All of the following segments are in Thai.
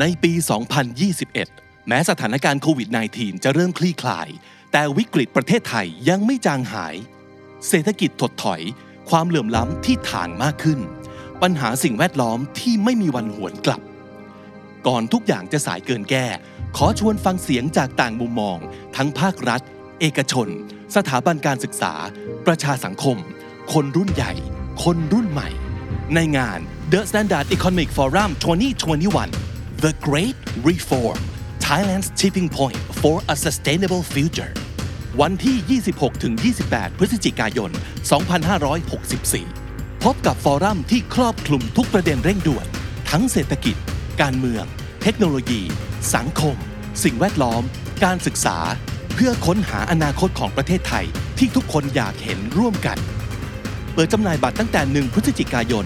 ในปี 2021 แม้สถานการณ์โควิด -19 จะเริ่มคลี่คลาย แต่วิกฤตประเทศไทยยังไม่จางหาย เศรษฐกิจถดถอย ความเหลื่อมล้ำที่ถางมากขึ้น ปัญหาสิ่งแวดล้อมที่ไม่มีวันหวนกลับ ก่อนทุกอย่างจะสายเกินแก้ ขอชวนฟังเสียงจากต่างมุมมอง ทั้งภาครัฐ เอกชน สถาบันการศึกษา ประชาสังคม คนรุ่นใหญ่ คนรุ่นใหม่ ในงาน The Standard Economic Forum 2021 The Great Reform Thailand's Tipping Point for a Sustainable Future วันที่ 26-28 พฤศจิกายน 2564 พบกับฟอรัมที่ครอบคลุมทุกประเด็นเร่งด่วน ทั้งเศรษฐกิจ การเมือง เทคโนโลยี สังคม สิ่งแวดล้อม การศึกษา เพื่อค้นหาอนาคตของประเทศไทยที่ทุกคนอยากเห็นร่วมกัน เปิดจำหน่ายบัตรตั้งแต่ 1 พฤศจิกายน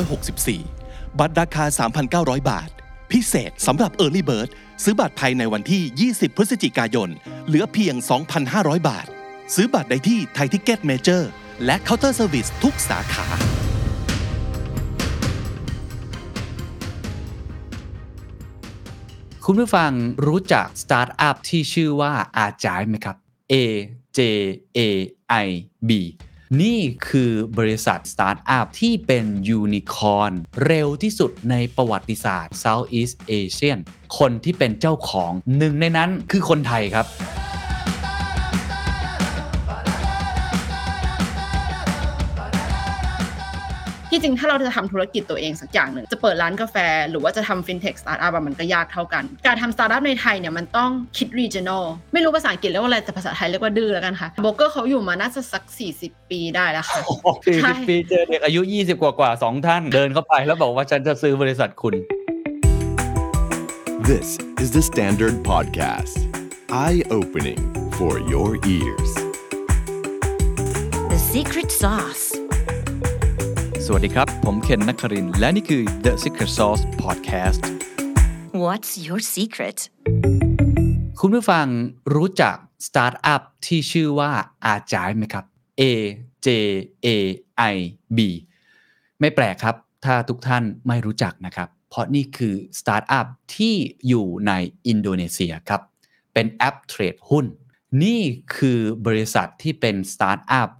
2564 บัตรราคา 3,900 บาท พิเศษสำหรับ Early Bird ซื้อบัตรภายในวันที่ 20 พฤศจิกายน เหลือเพียง 2,500 บาท ซื้อบัตรได้ที่ไทยทิกเก็ตเมเจอร์และเคาน์เตอร์เซอร์วิสทุกสาขา คุณผู้ฟังรู้จักสตาร์ทอัพที่ชื่อว่าอาจายไหมครับ A J A I B นี่คือบริษัทสตาร์ทอัพที่เป็นยูนิคอร์นเร็วที่สุดในประวัติศาสตร์ Southeast Asia คนที่เป็นเจ้าของหนึ่งในนั้นคือคนไทยครับ ที่จริงถ้าเราจะทำธุรกิจตัวเองสักอย่างหนึ่งจะเปิดร้านกาแฟ หรือว่าจะทำฟินเทคสตาร์ทอัพมันก็ยากเท่ากัน การทำสตาร์ทอัพในไทยเนี่ยมันต้องคิด regional ไม่รู้ภาษาอังกฤษเรียกว่าอะไรแต่ภาษาไทยเรียกว่าดื้อแล้วกันค่ะโบรกเกอร์เขาอยู่มาน่าจะสัก 40 ปีได้แล้วค่ะสี่ใช่สิบปีเจอเด็กอายุ 20 กว่ากว่าๆสองท่านเดินเข้าไปแล้วบอกว่าฉันจะซื้อบริษัทคุณ This is the Standard Podcast. Eye opening for your ears. The secret sauce. สวัสดีครับ ผมเคนนักครินทร์และนี่คือ The Secret Sauce Podcast What's your secret? คุณผู้ฟังรู้จักสตาร์ทอัพที่ชื่อว่าอาจายไหมครับ A J A I B ไม่แปลกครับ ถ้าทุกท่านไม่รู้จักนะครับ เพราะนี่คือสตาร์ทอัพที่อยู่ในอินโดนีเซียครับ เป็นแอปเทรดหุ้น นี่คือบริษัทที่เป็นสตาร์ทอัพ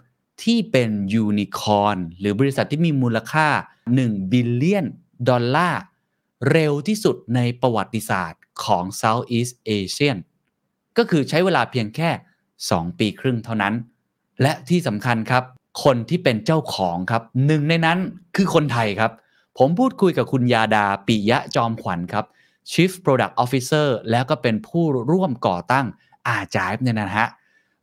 ที่เป็นยูนิคอร์นหรือบริษัทที่มีมูลค่า 1 billion ดอลลาร์เร็วที่สุดในประวัติศาสตร์ของ Southeast Asia ก็คือใช้เวลาเพียงแค่ 2 ปีครึ่งเท่านั้น และที่สำคัญครับ คนที่เป็นเจ้าของครับหนึ่งในนั้นคือคนไทยครับ ผมพูดคุยกับคุณญาดาปิยะจอมขวัญครับ Chief Product Officer แล้วก็เป็นผู้ร่วมก่อตั้งอาจายเนี่ยนะฮะ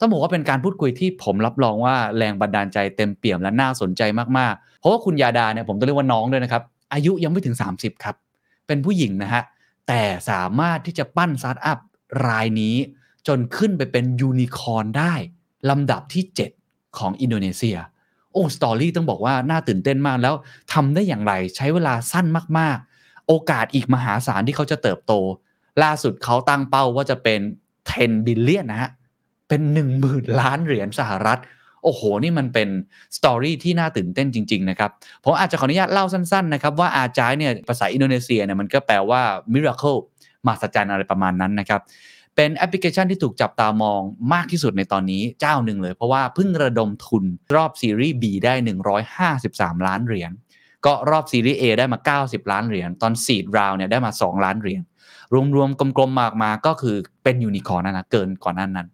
ต้องบอกว่าเป็นการพูดคุยที่ผมรับรองว่าแรงบันดาลใจเต็มเปี่ยมและน่าสนใจมากๆ เพราะว่าคุณญาดาเนี่ยผมต้องเรียกว่าน้องด้วยนะครับ อายุยังไม่ถึง 30 ครับ เป็นผู้หญิงนะฮะ แต่สามารถที่จะปั้นสตาร์ทอัพรายนี้จนขึ้นไปเป็นยูนิคอร์นได้ลำดับที่ 7 ของอินโดนีเซีย โอ้ story ต้องบอกว่าน่าตื่นเต้นมากแล้วทำได้อย่างไรใช้เวลาสั้นมากๆ โอกาสอีกมหาศาลที่เขาจะเติบโต ล่าสุดเขาตั้งเป้าว่าจะเป็น 10 billion นะฮะ เป็น1 0,000ล้านเหรียญสหรัฐ โอ้โห นี่มันเป็น story ที่น่าตื่นเต้นจริง ๆ นะครับ ผมอาจจะขออนุญาตเล่าสั้น ๆ นะครับ ว่าอาจายเนี่ยภาษาอินโดนีเซียเนี่ยมันก็แปลว่า miracle มหัศจรรย์อะไรประมาณนั้นนะครับเป็นแอปพลิเคชันที่ถูกจับตามองมากที่สุดในตอนนี้เจ้าหนึ่งเลย เพราะว่าเพิ่งระดมทุนรอบซีรีส์ B ได้ 153 ล้านเหรียญก็รอบซีรีส์ A ได้มา 90 ล้านเหรียญตอน seed round เนี่ยได้มา 2 ล้านเหรียญรวมๆกลมๆมากมาก็คือเป็นยูนิคอร์นนะนะเกินก่อนนั้นนั้น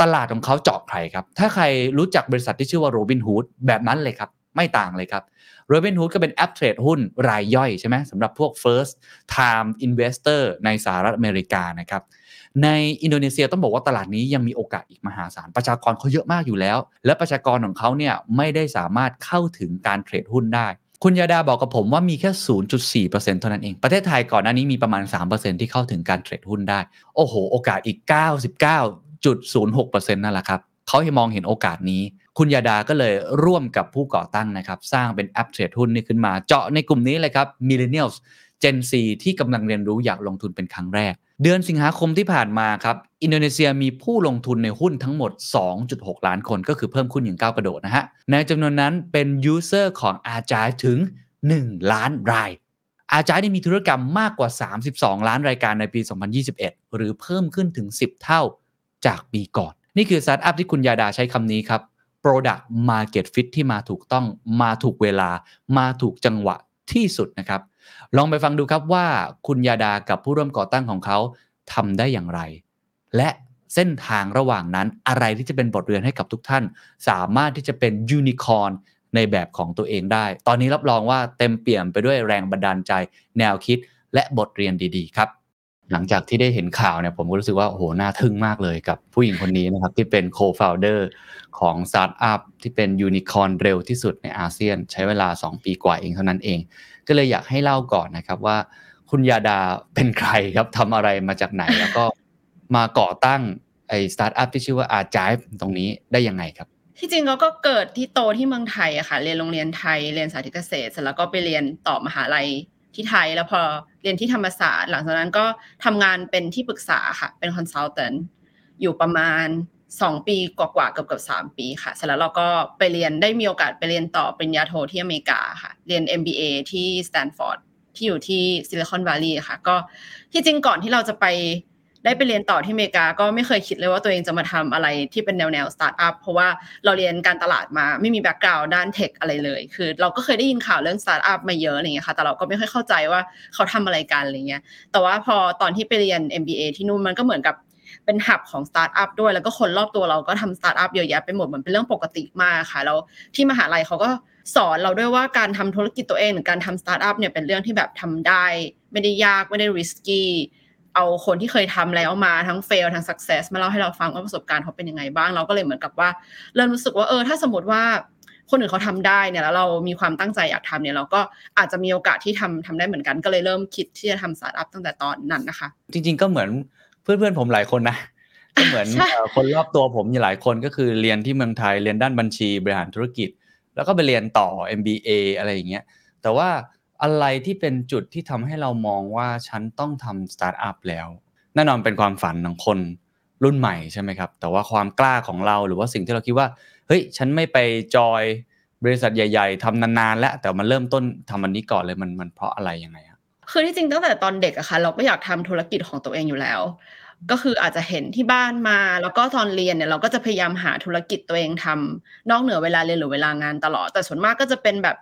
ตลาดของเขาเจาะใครครับ ถ้าใครรู้จักบริษัทที่ชื่อว่า Robinhood แบบนั้นเลยครับ ไม่ต่างเลยครับ Robinhood ก็เป็นแอปเทรดหุ้นรายย่อยใช่ไหมสำหรับพวก first time investor ในสหรัฐอเมริกานะครับในอินโดนีเซียต้องบอกว่าตลาดนี้ยังมีโอกาสอีกมหาศาล ประชากรเขาเยอะมากอยู่แล้ว และประชากรของเขาเนี่ยไม่ได้สามารถเข้าถึงการเทรดหุ้นได้ คุณยาดาบอกกับผมว่ามีแค่ 0.4%เท่านั้นเอง ประเทศไทยก่อนหน้านี้มีประมาณ 3%ที่เข้าถึงการเทรดหุ้นได้ โอ้โห โอกาสอีก 99.06%นั่นแหละครับเขาให้มองเห็นโอกาสนี้ คุณยาดาก็เลยร่วมกับผู้ก่อตั้งนะครับ สร้างเป็นแอปเทรดหุ้นนี้ขึ้นมา เจาะในกลุ่มนี้เลยครับ Millennials Gen Z ที่กำลังเรียนรู้อยากลงทุนเป็นครั้งแรก เดือนสิงหาคมที่ผ่านมาครับ อินโดนีเซียมีผู้ลงทุนในหุ้นทั้งหมด 2.6 ล้านคนก็คือเพิ่มขึ้นอย่างก้าวกระโดดนะฮะ ในจำนวนนั้นเป็น user ของ Ajaib ถึง 1 ล้านราย อาจายได้มีธุรกรรมมากกว่า 32 ล้านรายการในปี 2021 หรือเพิ่มขึ้นถึง 10 เท่า จากปีก่อน นี่คือสตาร์ทอัพที่คุณญาดาใช้คำนี้ครับ Product Market Fit ที่มาถูกต้องมาถูกเวลา มาถูกจังหวะที่สุดนะครับ ลองไปฟังดูครับว่าคุณญาดากับผู้ร่วมก่อตั้งของเขาทำได้อย่างไร และเส้นทางระหว่างนั้นอะไรที่จะเป็นบทเรียนให้กับทุกท่าน สามารถที่จะเป็นยูนิคอร์นในแบบของตัวเองได้ ตอนนี้รับรองว่าเต็มเปี่ยมไปด้วยแรงบันดาลใจ แนวคิด และบทเรียนดีๆ ครับ หลังจากที่ได้เห็นข่าวเนี่ยผมก็รู้สึกว่าโอ้โหน่าทึ่งมากเลยกับผู้หญิงคนนี้นะครับที่เป็นโคฟ o u เดอร์ของสตาร์ทอัพที่เป็นยูนิคอร์นเร็วที่สุดในอาเซียน ใช้เวลา 2 ปีกว่าเองเท่านั้นเอง ก็เลยอยากให้เล่าก่อนนะครับว่า คุณญาดาเป็นใครครับทำอะไรมาจากไหน แล้วก็มาก่อตั้งไอสตาร์ทอัพที่ชื่อว่าอาจายตรงนี้ได้ยังไงครับที่จริงเราก็เกิดที่โตที่เมืองไทยอะค่ะ เรียนโรงเรียนไทย เรียนสาธิตเกษตร เสร็จแล้วก็ไปเรียนต่อมหาลัย ที่ไทย แล้วพอเรียนที่ธรรมศาสตร์ หลังจากนั้นก็ทำงานเป็นที่ปรึกษาค่ะ เป็น consultant อยู่ประมาณ2ปีกว่าๆเกือบเกือบสปีค่ะเสร็จแล้วเราก็ไปเรียนได้มีโอกาสไปเรียนต่อปริญญาโทที่อเมริกาค่ะ เรียน MBA ที่สแตนฟอร์ดที่อยู่ที่ซิลิคอนวัลลีย์ค่ะ ก็ที่จริงก่อนที่เราจะไป ได้ไปเรียนต่อที่อเมริกาก็ไม่เคยคิดเลยว่าตัวเองจะมาทำอะไรที่เป็นแนวแนวสตาร์ทอัพเพราะว่าเราเรียนการตลาดมาไม่มี background ด้าน tech อะไรเลย คือเราก็เคยได้ยินข่าวเรื่องสตาร์ทอัพมาเยอะอะไรเงี้ยค่ะแต่เราก็ไม่ค่อยเข้าใจว่าเขาทำอะไรกันอะไรเงี้ยแต่ว่าพอตอนที่ไปเรียน MBA ที่นู่นมันก็เหมือนกับเป็น hub ของสตาร์ทอัพด้วยแล้วก็คนรอบตัวเราก็ทำสตาร์ทอัพเยอะแยะไปหมดเหมือนเป็นเรื่องปกติมากค่ะแล้วที่มหาลัยเขาก็สอนเราด้วยว่าการทำธุรกิจตัวเองหรือการทำสตาร์ทอัพเนี่ยเป็นเรื่องที่แบบทำได้ ไม่ได้ยากไม่ได้ risky เอาคนที่เคยทำแล้วมาทั้ง fail ทั้ง success มาเล่าให้เราฟังว่าประสบการณ์เขาเป็นยังไงบ้างเราก็เลยเหมือนกับว่า เริ่มรู้สึกว่าเออถ้าสมมติว่าคนอื่นเขาทำได้เนี่ยแล้วเรามีความตั้งใจอยากทำเนี่ยเราก็อาจจะมีโอกาสที่ทำทำได้เหมือนกัน ก็เลยเริ่มคิดที่จะทำสตาร์ทอัพตั้งแต่ตอนนั้นนะคะ จริง ๆก็เหมือนเพื่อนๆผมหลายคนนะก็เหมือนใช่เอ่อคนรอบตัวผมมีหลายคนก็คือเรียนที่เมืองไทยเรียนด้านบัญชีบริหารธุรกิจ แล้วก็ไปเรียนต่อ MBA อะไรอย่างเงี้ยแต่ว่า อะไรที่เป็นจุดที่ทำให้เรามองว่าฉันต้องทำสตาร์ทอัพแล้วแน่นอนเป็นความฝันของคนรุ่นใหม่ใช่ไหมครับ แต่ว่าความกล้าของเราหรือว่าสิ่งที่เราคิดว่า เฮ้ย ฉันไม่ไปจอยบริษัทใหญ่ ๆทำนานๆ แล้ว แต่มันเริ่มต้นทำอันนี้ก่อนเลยมันมันเพราะอะไรยังไงครับคือที่จริงตั้งแต่ตอนเด็กอะค่ะ เราก็อยากทำธุรกิจของตัวเองอยู่แล้ว ก็คืออาจจะเห็นที่บ้านมา แล้วก็ตอนเรียนเนี่ยเราก็จะพยายามหาธุรกิจตัวเองทำนอกเหนือเวลาเรียนหรือเวลางานตลอด แต่ส่วนมากก็จะเป็นแบบ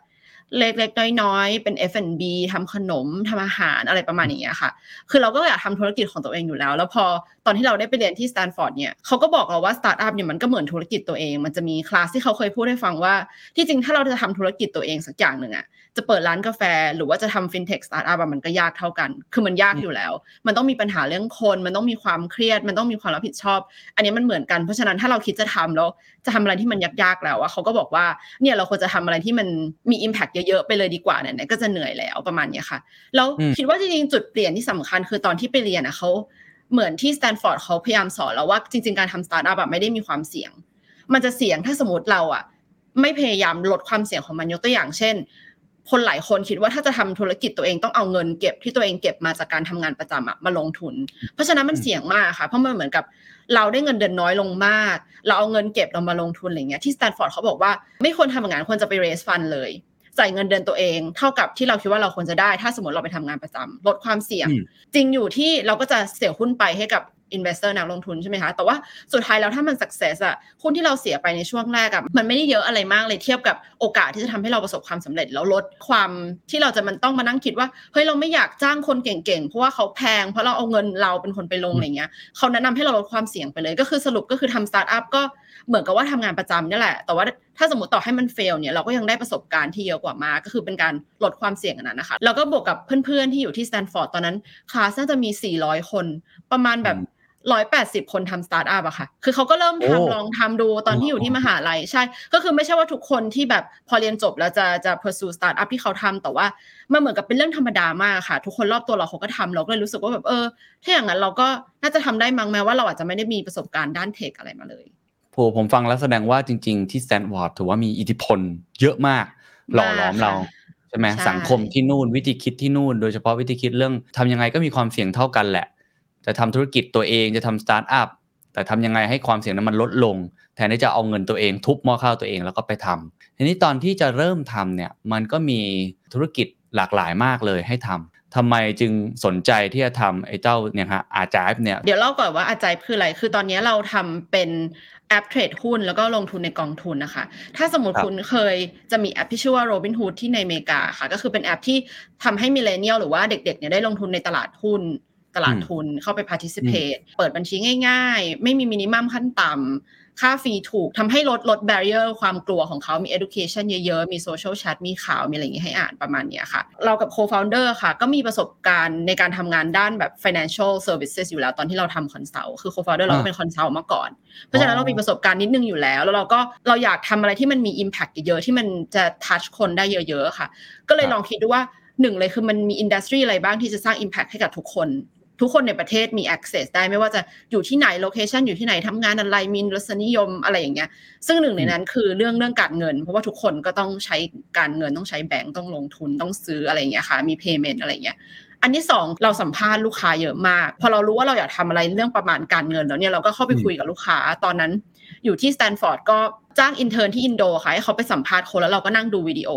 เล็กๆน้อยๆ เป็น F&B ทำขนมทำอาหารอะไรประมาณอย่างเงี้ยค่ะ คือเราก็อยากทำธุรกิจของตัวเองอยู่แล้ว แล้วพอตอนที่เราได้ไปเรียนที่สแตนฟอร์ดเนี่ยเขาก็บอกเราว่าสตาร์ทอัพเนี่ยมันก็เหมือนธุรกิจตัวเอง มันจะมีคลาสที่เขาเคยพูดให้ฟังว่า ที่จริงถ้าเราจะทำธุรกิจตัวเองสักอย่างหนึ่งอะ จะเปิดร้านกาแฟ หรือว่าจะทำฟินเทคสตาร์ทอัพมันก็ยากเท่ากัน คือมันยากอยู่แล้ว มันต้องมีปัญหาเรื่องคน มันต้องมีความเครียด มันต้องมีความรับผิดชอบ อันนี้มันเหมือนกัน เพราะฉะนั้นถ้าเราคิดจะทำแล้วจะทำอะไรที่มันยากๆแล้วอะเขาก็บอกว่าเนี่ยเราควรจะทำอะไรที่มันมี Impact เยอะๆไปเลยดีกว่าเนี่ยไหนๆก็จะเหนื่อยแล้วประมาณเนี้ยค่ะแล้วอืมคิดว่าจริงๆจุดเปลี่ยนที่สำคัญคือตอนที่ไปเรียนอะเขาเหมือนที่สแตนฟอร์ดเขาพยายามสอนเราว่าจริง ๆการทำสตาร์ทอัพอะไม่ได้มีความเสี่ยง มันจะเสี่ยงถ้าสมมติเราอะไม่พยายามลดความเสี่ยงของมันยกตัวอย่างเช่น คนหลายคนคิดว่าถ้าจะทำธุรกิจตัวเองต้องเอาเงินเก็บที่ตัวเองเก็บมาจากการทำงานประจำอะมาลงทุน เพราะฉะนั้นมันเสี่ยงมากค่ะ เพราะมันเหมือนกับเราได้เงินเดือนน้อยลงมาก เราเอาเงินเก็บเรามาลงทุนอะไรเงี้ยที่สแตนฟอร์ดเขาบอกว่าไม่ควรทำอย่างนั้นควรจะไป raise fund เลยจ่ายเงินเดือนตัวเองเท่ากับที่เราคิดว่าเราควรจะได้ ถ้าสมมติเราไปทำงานประจำลดความเสี่ยงอืมจริงอยู่ที่เราก็จะเสียหุ้นไปให้กับ investor นักลงทุนใช่ไหมคะ แต่ว่าสุดท้ายแล้วถ้ามัน success อะหุ้นที่เราเสียไปในช่วงแรกอะมันไม่ได้เยอะอะไรมากเลยเทียบกับโอกาสที่จะทำให้เราประสบความสำเร็จ แล้วลดความที่เราจะมันต้องมานั่งคิดว่าเฮ้ยเราไม่อยากจ้างคนเก่งๆ เพราะว่าเขาแพงเพราะเราเอาเงินเราเป็นคนไปลงอะไรเงี้ยเขาแนะนำให้เราลดความเสี่ยงไปเลยก็คือสรุปก็คือทำสตาร์ทอัพก็เหมือนกับว่าทำงานประจำนี่แหละ แต่ว่าถ้าสมมติต่อให้มัน fail เนี่ยเราก็ยังได้ประสบการณ์ที่เยอะกว่ามากก็คือเป็นการลดความเสี่ยงอันนั้นนะคะแล้วก็บวกกับเพื่อนๆที่อยู่ที่สแตนฟอร์ดตอนนั้นคลาสน่าจะมี 400 คนประมาณแบบ ร้อยแปดสิบคนทำสตาร์ทอัพอะค่ะ คือเขาก็เริ่มโอ้ทำลองทำดูตอนที่อยู่ที่มหาลัยใช่ ก็คือไม่ใช่ว่าทุกคนที่แบบพอเรียนจบแล้วจะจะ pursue สตาร์ทอัพที่เขาทำแต่ว่ามันเหมือนกับเป็นเรื่องธรรมดามากค่ะ ทุกคนรอบตัวเราเขาก็ทำเราก็เลยรู้สึกว่าแบบเออ ถ้าอย่างนั้นเราก็น่าจะทำได้มั้งแม้ว่าเราอาจจะไม่ได้มีประสบการณ์ด้าน tech อะไรมาเลยโหผมฟังแล้วแสดงว่าจริง ๆ ที่สแตนฟอร์ดถือว่ามีอิทธิพลเยอะมากหล่อหลอมเราใช่ไหมใช่สังคมที่นู่นวิธีคิดที่นู่น โดยเฉพาะวิธีคิดเรื่องทำยังไงก็มีความเสี่ยงเท่ากันแหละ จะทำธุรกิจตัวเองจะทำสตาร์ทอัพแต่ทำยังไงให้ความเสี่ยงนั้นมันลดลง แทนที่จะเอาเงินตัวเองทุบหม้อข้าวตัวเองแล้วก็ไปทำทีนี้ตอนที่จะเริ่มทำเนี่ยมันก็มีธุรกิจหลากหลายมากเลยให้ทำทำไมจึงสนใจที่จะทำไอ้เจ้าเนี่ยฮะอาจายเนี่ยเดี๋ยวเล่าก่อนว่าอาจายคืออะไร คือตอนนี้เราทำเป็นแอปเทรดหุ้นแล้วก็ลงทุนในกองทุนนะคะ ถ้าสมมติครับคุณเคยจะมีแอปที่ชื่อว่า Robinhood ที่ในอเมริกาค่ะ ก็คือเป็นแอปที่ทำให้ millennial หรือว่าเด็กๆเนี่ยได้ลงทุนในตลาดหุ้น ตลาดทุนเข้าไป participate เปิดบัญชีง่าย ๆ ไม่มี minimum ขั้นต่ำค่าฟรีถูกทำให้ลดลด barrier ความกลัวของเขามี education เยอะๆ มี social chat มีข่าว มีอะไรอย่างงี้ให้อ่านประมาณเนี้ยค่ะ เรากับ co-founder ค่ะ ก็มีประสบการณ์ในการทำงานด้านแบบ financial services อยู่แล้วตอนที่เราทำ consult คือ co-founder เราก็เป็น consult มาก่อน เพราะฉะนั้นเรามีประสบการณ์นิดนึงอยู่แล้ว แล้วเราก็เราอยากทำอะไรที่มันมี impact เยอะๆที่มันจะ touch คนได้เยอะ ๆ ค่ะ ก็เลยครับลองคิดดูว่าหนึ่งเลยคือมันมี industry อะไรบ้างที่จะสร้าง impact ให้กับทุกคน ทุกคนในประเทศมี access ได้ไม่ว่าจะอยู่ที่ไหน location อยู่ที่ไหนทำงานอะไรมีรสนิยมอะไรอย่างเงี้ย ซึ่งหนึ่งในนั้นคือเรื่องเรื่องการเงิน เพราะว่าทุกคนก็ต้องใช้การเงินต้องใช้แบงก์ต้องลงทุนต้องซื้ออะไรอย่างเงี้ยค่ะมี payment อะไรอย่างเงี้ยอันที่สองเราสัมภาษณ์ลูกค้าเยอะมาก พอเรารู้ว่าเราอยากทำอะไรเรื่องประมาณการเงินแล้วเนี่ยเราก็เข้าไปคุยกับลูกค้าตอนนั้น อยู่ที่สแตนฟอร์ดก็ จ้าง intern ที่อินโดค่ะให้เขาไปสัมภาษณ์คนแล้วเราก็นั่งดูวิดีโอ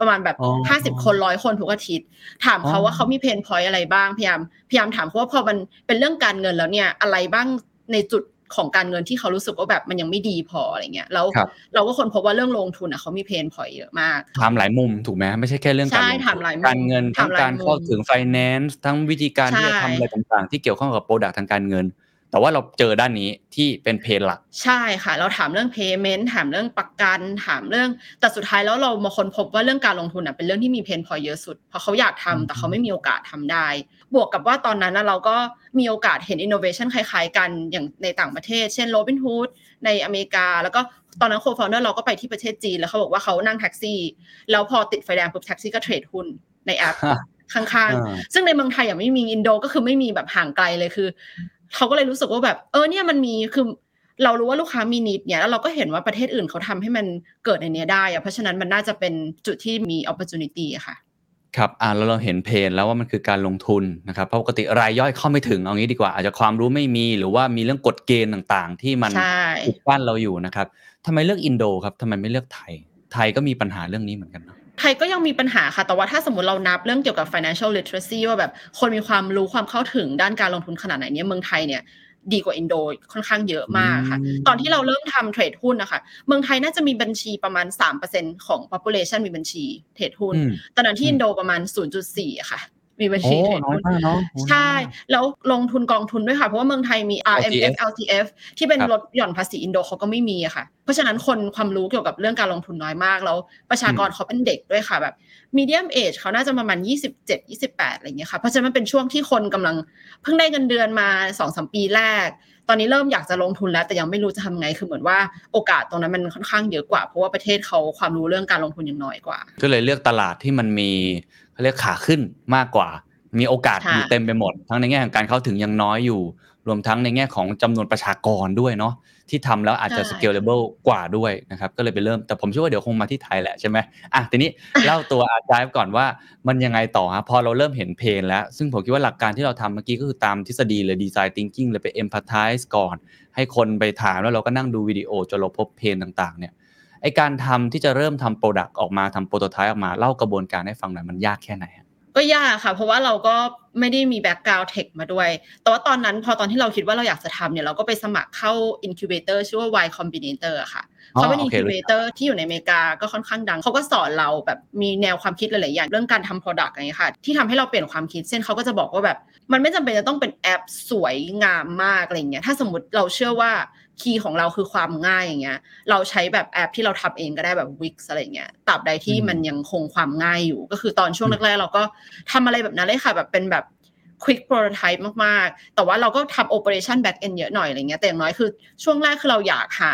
ประมาณแบบอ๋อห้าสิบคนร้อยคนทุกอาทิตย์ ถามเขาอ๋อว่าเขามี pain point อะไรบ้างพยายามพยายามถามเขาว่าพอมันเป็นเรื่องการเงินแล้วเนี่ยอะไรบ้างในจุดของการเงินที่เขารู้สึกว่าแบบมันยังไม่ดีพออะไรเงี้ยแล้วครับเราก็ค้นพบว่าเรื่องลงทุนอะเขามี pain point เยอะมากถามหลายมุมถูกไหมไม่ใช่แค่เรื่องการใช่ลงทุนถามหลายมุมการเงินทั้งถามหลายการเข้ามุมถึง finance ทั้งวิธีการที่จะใช่ทำอะไรต่างๆ ที่เกี่ยวข้องกับ product ทางการเงิน แต่ว่าเราเจอด้านนี้ที่เป็น pain หลัก ใช่ค่ะ เราถามเรื่อง payment ถามเรื่องประกันถามเรื่อง แต่สุดท้ายแล้วเรามาค้นพบว่าเรื่องการลงทุนอะเป็นเรื่องที่มี pain point เยอะสุด เพราะเขาอยากทำแต่เขาไม่มีโอกาสทำได้ บวกกับว่าตอนนั้นนะเราก็มีโอกาสเห็น innovation คล้ายๆ กันอย่างในต่างประเทศ เช่น Robinhood ในอเมริกา แล้วก็ตอนนั้น co-founder เราก็ไปที่ประเทศจีนแล้วเขาบอกว่าเขานั่งแท็กซี่แล้วพอติดไฟแดงปุ๊บแท็กซี่ก็เทรดหุ้นในแอปข้างอ่าๆซึ่งในเมืองไทยอย่างไม่มีอินโดก็คือไม่มีแบบห่างไกลเลยคือ เขาก็เลยรู้สึกว่าแบบเออเนี่ยมันมีคือเรารู้ว่าลูกค้ามีนิดเนี่ยแล้วเราก็เห็นว่าประเทศอื่นเขาทำให้มันเกิดในเนี้ยได้อะเพราะฉะนั้นมันน่าจะเป็นจุดที่มี opportunity อะค่ะครับอ่าแล้วเราเห็นเพนแล้วว่ามันคือการลงทุนนะครับเพราะปกติรายย่อยเข้าไม่ถึงเอางี้ดีกว่า อาจจะความรู้ไม่มีหรือว่ามีเรื่องกฎเกณฑ์ต่างๆ ที่มันใช่ปิดกั้นเราอยู่นะครับทำไมเลือกอินโดครับทำไมไม่เลือกไทย ไทยก็มีปัญหาเรื่องนี้เหมือนกันเนอะ ไทยก็ยังมีปัญหาค่ะ แต่ว่าถ้าสมมติเรานับเรื่องเกี่ยวกับ financial literacy ว่าแบบคนมีความรู้ความเข้าถึงด้านการลงทุนขนาดไหนเนี่ยเมืองไทยเนี่ยดีกว่าอินโดค่อนข้างเยอะมากค่ะอืมตอนที่เราเริ่มทำเทรดหุ้นนะคะ เมืองไทยน่าจะมีบัญชีประมาณ 3%ของ population มีบัญชีเทรดหุ้นอืมตอนนั้นที่อืมอินโดประมาณ 0.4อะค่ะ มีบัญโอ้ชีเทรดน้อยหุ้นมากเนาะโอ้ใช่น้อยมากแล้วลงทุนกองทุนด้วยค่ะ เพราะว่าเมืองไทยมี RMF LTF LTF ที่เป็นครับลดหย่อนภาษีอินโดเขาก็ไม่มีอะค่ะ เพราะฉะนั้นคนความรู้เกี่ยวกับเรื่องการลงทุนน้อยมาก แล้วประชากรเขาเป็นเด็กด้วยค่ะแบบ medium age เขาน่าจะประมาณ 27 28 อะไรอย่างเงี้ยค่ะ เพราะฉะนั้นมันเป็นช่วงที่คนกำลังเพิ่งได้เงินเดือนมา 2-3 ปีแรก ตอนนี้เริ่มอยากจะลงทุนแล้ว แต่ยังไม่รู้จะทำไงคือเหมือนว่าโอกาสตรงนั้นมันค่อนข้างเยอะกว่าเพราะว่าประเทศเขาความรู้เรื่องการลงทุนยังน้อยกว่า ก็เลยเลือกตลาดที่มันมี เขาเรียกขาขึ้นมากกว่า มีโอกาสค่ะอยู่เต็มไปหมด ทั้งในแง่ของการเข้าถึงยังน้อยอยู่ รวมทั้งในแง่ของจำนวนประชากรด้วยเนาะที่ทำแล้วอาจจะใช่ scalable กว่าด้วยนะครับ ก็เลยไปเริ่มแต่ผมเชื่อว่าเดี๋ยวคงมาที่ไทยแหละใช่ไหมอะทีนี้เล่าตัวอาจารย์ก่อนว่ามันยังไงต่อฮะพอเราเริ่มเห็น pain แล้ว ซึ่งผมคิดว่าหลักการที่เราทำเมื่อกี้ก็คือตามทฤษฎีเลย design thinking เลยไป empathize ก่อน ให้คนไปถามแล้วเราก็นั่งดูวิดีโอจนเราพบ pain ต่างๆเนี่ย ไอการทำที่จะเริ่มทำ product ออกมาทำ prototype ออกมาเล่ากระบวนการให้ฟังหน่อยมันยากแค่ไหนฮะก็ยากค่ะ เพราะว่าเราก็ไม่ได้มี background tech มาด้วย แต่ว่าตอนนั้นพอตอนที่เราคิดว่าเราอยากจะทำเนี่ยเราก็ไปสมัครเข้า incubator ชื่อว่า Y Combinator อะค่ะอ๋อเขาเป็นโอเครู้จัก incubator ที่อยู่ในอเมริกาก็ค่อนข้างดัง เขาก็สอนเราแบบมีแนวความคิดหลาย ๆ อย่าง เรื่องการทำ product อะไรอย่างเงี้ยค่ะ ที่ทำให้เราเปลี่ยนความคิดเช่นเขาก็จะบอกว่าแบบ มันไม่จำเป็นจะต้องเป็นแอปสวยงามมากอะไรอย่างเงี้ยถ้าสมมติเราเชื่อว่า key ของเราคือความง่ายอย่างเงี้ย เราใช้แบบแอปที่เราทำเองก็ได้แบบ Wix อะไรอย่างเงี้ยตราบใดที่อืมมันยังคงความง่ายอยู่ ก็คือตอนช่วงแรกๆเราก็ทำอะไรแบบนั้นเลยค่ะ แบบเป็นแบบ quick prototype มากๆ แต่ว่าเราก็ทำ operation back end เยอะหน่อยอะไรเงี้ยแต่อย่างน้อยคือช่วงแรกคือเราอยากหา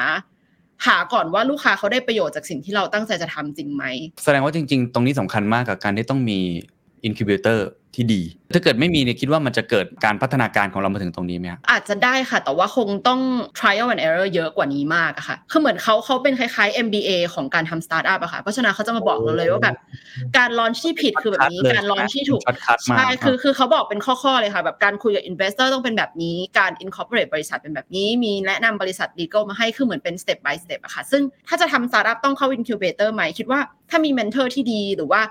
หาก่อนว่าลูกค้าเขาได้ประโยชน์จากสิ่งที่เราตั้งใจจะทำจริงไหม แสดงว่าจริง ๆ ตรงนี้สำคัญมากกับการที่ต้องมี incubator ที่ดี ถ้าเกิดไม่มีเนี่ยคิดว่ามันจะเกิดการพัฒนาการของเรามาถึงตรงนี้ไหมฮะอาจจะได้ค่ะ แต่ว่าคงต้อง trial and error เยอะกว่านี้มากอะค่ะคือเหมือนเขาเขาเป็นคล้ายๆ MBA ของการทำ startup อะค่ะ เพราะฉะนั้นเขาจะมาบอกเราเลยว่าแบบการ launch ที่ผิดคือแบบนี้ช็อตคัทเลยการ launch ที่ถูก shortcut มากใช่คือคือเขาบอกเป็นข้อๆเลยค่ะแบบการคุยกับ investor ต้องเป็นแบบนี้การ incorporate บริษัทเป็นแบบนี้ มีแนะนำบริษัท legal มาให้คือเหมือนเป็น step by step อะค่ะ ซึ่งถ้าจะทำ startup ต้องเข้า incubator ไหมคิดว่าถ้ามี mentor ที่ดีหรือว่า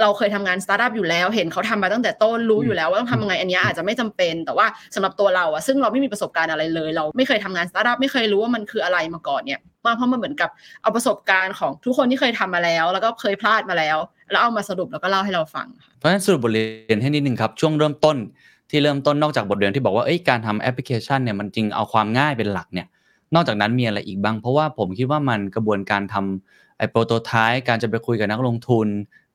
เราเคยทำงานสตาร์ทอัพอยู่แล้ว เห็นเขาทำมาตั้งแต่ต้นรู้อยู่แล้วว่าต้องทำยังไงอันเนี้ยอาจจะไม่จำเป็น แต่ว่าสำหรับตัวเราอะซึ่งเราไม่มีประสบการณ์อะไรเลย เราไม่เคยทำงานสตาร์ทอัพไม่เคยรู้ว่ามันคืออะไรมาก่อนเนี่ยมาเพราะมันเหมือนกับเอาประสบการณ์ของทุกคนที่เคยทำมาแล้ว แล้วก็เคยพลาดมาแล้ว แล้วเอามาสรุปแล้วก็เล่าให้เราฟังค่ะเพราะฉะนั้นสรุปบทเรียนให้นิดนึงครับช่วงเริ่มต้นที่เริ่มต้นนอกจากบทเรียนที่บอกว่าเอ้ยการทำแอปพลิเคชันเนี่ยมันจริงเอาความง่ายเป็นหลักเนี่ยนอกจากนั้นมีอะไรอีกบ้าง เพราะว่าผมคิดว่ามันกระบวนการทำไอ้ prototype การจะไปคุยกับนักลงทุน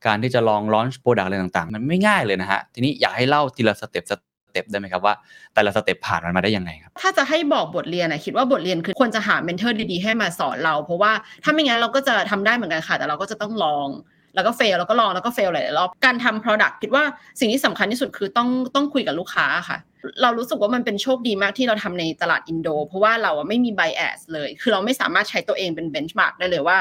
การที่จะลอง launch product อะไรต่างๆ มันไม่ง่ายเลยนะฮะ ทีนี้อยากให้เล่าทีละ step step ได้ไหมครับว่า แต่ละ step ผ่านมันมาได้ยังไงครับ ถ้าจะให้บอกบทเรียนนะคิดว่าบทเรียนคือควรจะหา mentor ดีๆ ให้มาสอนเรา เพราะว่าถ้าไม่งั้นเราก็จะทำได้เหมือนกันค่ะ แต่เราก็จะต้องลองแล้วก็ fail แล้วก็ลองแล้วก็ fail หลายรอบการทำ product คิดว่าสิ่งที่สำคัญที่สุดคือต้องต้องคุยกับลูกค้าค่ะ เรารู้สึกว่ามันเป็นโชคดีมากที่เราทำในตลาดอินโด เพราะว่าเราอะไม่มี bias เลย คือเราไม่สามารถใช้ตัวเองเป็น benchmark ได้เลยว่า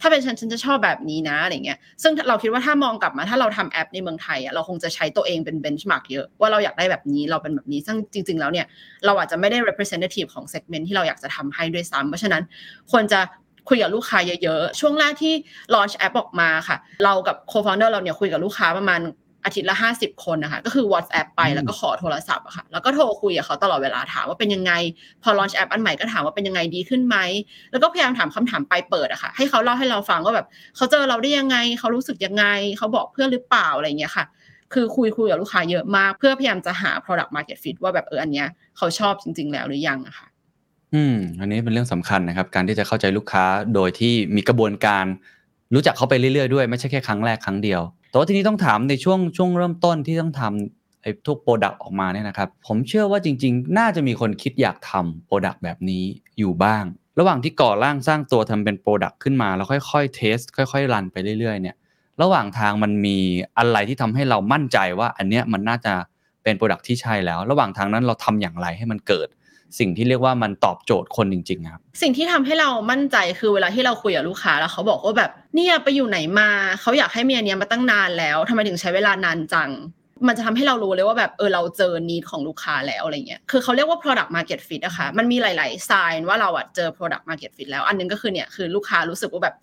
ถ้าเป็นฉันฉันจะชอบแบบนี้นะอะไรเงี้ยซึ่งเราคิดว่าถ้ามองกลับมาถ้าเราทำแอปในเมืองไทยอะเราคงจะใช้ตัวเองเป็น benchmark เยอะว่าเราอยากได้แบบนี้เราเป็นแบบนี้ซึ่งจริง ๆ แล้วเนี่ยเราอาจจะไม่ได้ representative ของ segment ที่เราอยากจะทำให้ด้วยซ้ำเพราะฉะนั้นควรจะคุยกับลูกค้าเยอะๆ ช่วงแรกที่ launch แอปออกมาค่ะ เรากับ co-founder เราเนี่ยคุยกับลูกค้าประมาณ อาทิตย์ละ 50 คนนะคะ ก็คือ WhatsApp ไปอืมแล้วก็ขอโทรศัพท์อะค่ะ แล้วก็โทรคุยกับเขาตลอดเวลาถามว่าเป็นยังไง พอ launch แอปอันใหม่ก็ถามว่าเป็นยังไงดีขึ้นไหม แล้วก็พยายามถามคำถามปลายเปิดอะค่ะ ให้เขาเล่าให้เราฟังว่าแบบเขาเจอเราได้ยังไง เขารู้สึกยังไง เขาบอกเพื่อนหรือเปล่าอะไรอย่างเงี้ยค่ะ คือคุยคุยกับลูกค้าเยอะมาก เพื่อพยายามจะหา product market fit ว่าแบบเอออันเนี้ยเขาชอบจริง ๆ แล้วหรือยังอะค่ะ อืม อันนี้เป็นเรื่องสำคัญนะครับ การที่จะเข้าใจลูกค้าโดยที่มีกระบวนการรู้จักเขาไปเรื่อยๆด้วย ไม่ใช่แค่ครั้งแรกครั้งเดียว แต่ว่าทีนี้ต้องถามในช่วงช่วงเริ่มต้นที่ต้องทำไอ้ทุก product ออกมาเนี่ยนะครับ ผมเชื่อว่าจริง ๆ น่าจะมีคนคิดอยากทำ product แบบนี้อยู่บ้าง ระหว่างที่ก่อร่างสร้างตัวทำเป็น product ขึ้นมาแล้วค่อยๆ test ค่อยๆ run ไปเรื่อยๆเนี่ยระหว่างทางมันมีอะไรที่ทำให้เรามั่นใจว่าอันเนี้ยมันน่าจะเป็นโปรดักต์ที่ใช่แล้ว ระหว่างทางนั้นเราทำอย่างไรให้มันเกิด สิ่งที่เรียกว่ามันตอบโจทย์คนจริง ๆ ครับ สิ่งที่ทำให้เรามั่นใจคือเวลาที่เราคุยกับลูกค้าแล้วเขาบอกว่าแบบเนี่ยไปอยู่ไหนมาเขาอยากให้มีอันเนี้ยมาตั้งนานแล้วทำไมถึงใช้เวลานานจัง มันจะทำให้เรารู้เลยว่าแบบเออเราเจอนีดของลูกค้าแล้วอะไรเงี้ยคือเขาเรียกว่า product market fit อะคะมันมีหลายๆ sign ว่าเราอะเจอ product market fit แล้วอันหนึงก็คือเนี่ยคือลูกค้ารู้สึกว่าแบบ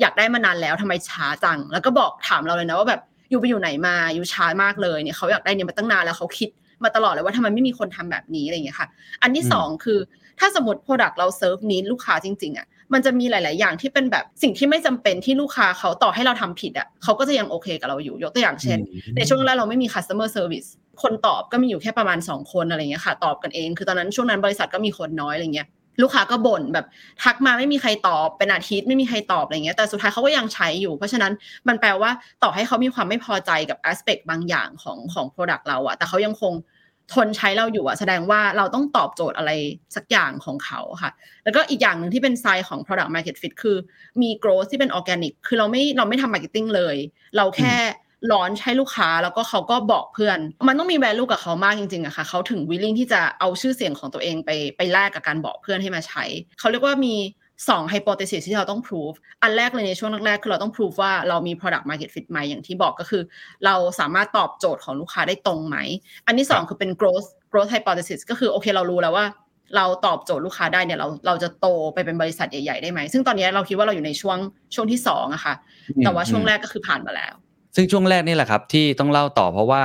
อยากได้มานานแล้วทำไมช้าจัง แล้วก็บอกถามเราเลยนะว่าแบบ you ไปอยู่ไหนมา you ช้ามากเลยเนี่ยเขาอยากได้เนี่ยมาตั้งนานแล้วเขาคิด มาตลอดเลยว่าทำไมไม่มีคนทำแบบนี้อะไรเงี้ยค่ะ อันที่อืมสองคือ ถ้าสมมติ Product เรา serve need ลูกค้าจริงๆอะมันจะมีหลาย ๆ อย่างที่เป็นแบบสิ่งที่ไม่จำเป็นที่ลูกค้าเขาต่อให้เราทำผิดอะเขาก็จะยังโอเคกับเราอยู่ยกตัวอย่างเช่น ในช่วงแรกเราไม่มี customer service คนตอบก็มีอยู่แค่ประมาณ 2 คนอะไรเงี้ยค่ะ ตอบกันเอง คือตอนนั้นช่วงนั้นบริษัทก็มีคนน้อยอะไรเงี้ย ลูกค้าก็บ่นแบบทักมาไม่มีใครตอบเป็นอาทิตย์ไม่มีใครตอบอะไรเงี้ยแต่สุดท้ายเขาก็ยังใช้อยู่ เพราะฉะนั้นมันแปลว่าต่อให้เขามีความไม่พอใจกับ aspect บางอย่างของของ product เราอะแต่เขายังคงทนใช้เราอยู่อะแสดงว่าเราต้องตอบโจทย์อะไรสักอย่างของเขาค่ะ แล้วก็อีกอย่างหนึ่งที่เป็นไซน์ของ product market fit คือมี growth ที่เป็น organic คือเราไม่เราไม่ทำ marketing เลย เราแค่ ลอนให้ลูกค้าแล้วก็เขาก็บอกเพื่อน มันต้องมี value กับเขามากจริงๆอะค่ะเขาถึง willing ที่จะเอาชื่อเสียงของตัวเองไปไปแลกกับการบอกเพื่อนให้มาใช้ เขาเรียกว่ามีสอง hypothesis ที่เราต้อง prove อันแรกเลยในช่วงแรกๆคือเราต้อง prove ว่าเรามี product market fit ไหมอย่างที่บอกก็คือ เราสามารถตอบโจทย์ของลูกค้าได้ตรงไหม อันที่สองคือเป็น growth growth hypothesis ก็คือโอเคเรารู้แล้วว่า เราตอบโจทย์ลูกค้าได้เนี่ยเราเราจะโตไปเป็นบริษัทใหญ่ๆได้ไหม ซึ่งตอนนี้เราคิดว่าเราอยู่ในช่วงช่วงที่สองอะค่ะ แต่ว่าช่วงแรกก็คือผ่านมาแล้ว ซึ่งช่วงแรกนี่แหละครับที่ต้องเล่าต่อเพราะว่า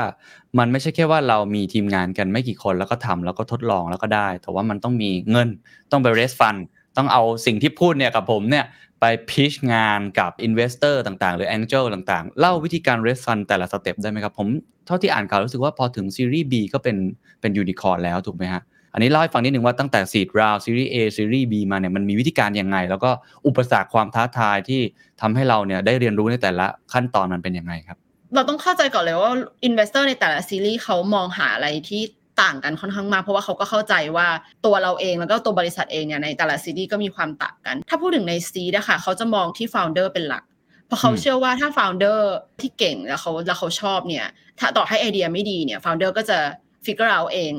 มันไม่ใช่แค่ว่าเรามีทีมงานกันไม่กี่คนแล้วก็ทำแล้วก็ทดลองแล้วก็ได้ แต่ว่ามันต้องมีเงินต้องไป raise fund ต้องเอาสิ่งที่พูดเนี่ยกับผมเนี่ยไปพิชงานกับ investor ต่างๆ หรือ angel ต่างๆ เล่าวิธีการ raise fund แต่ละสเต็ปได้ไหมครับ ผมเท่าที่อ่านข่าวรู้สึกว่าพอถึงซีรีส์ B ก็เป็นเป็นยูนิคอร์แล้วถูกไหมฮะ อันนี้เล่าให้ฟังนิดนึงว่าตั้งแต่ seed round ซีรีส์ A ซีรีส์ B มาเนี่ยมันมีวิธีการยังไง แล้วก็อุปสรรคความท้าทายที่ทำให้เราเนี่ยได้เรียนรู้ในแต่ละขั้นตอนมันเป็นยังไงครับ เราต้องเข้าใจก่อนเลยว่า investor ในแต่ละซีรีส์เขามองหาอะไรที่ต่างกันค่อนข้างมากเพราะว่าเขาก็เข้าใจว่าตัวเราเองแล้วก็ตัวบริษัทเองเนี่ยในแต่ละซีรีส์ก็มีความต่างกัน ถ้าพูดถึงในซีดอะค่ะเขาจะมองที่ founder เป็นหลักเพราะเขาอืมเชื่อว่าถ้า founder ที่เก่งแล้วเขาแล้วเขาชอบเนี่ย ถ้าต่อให้ไอเดียไม่ดีเนี่ย founder ก็จะ figure out เอง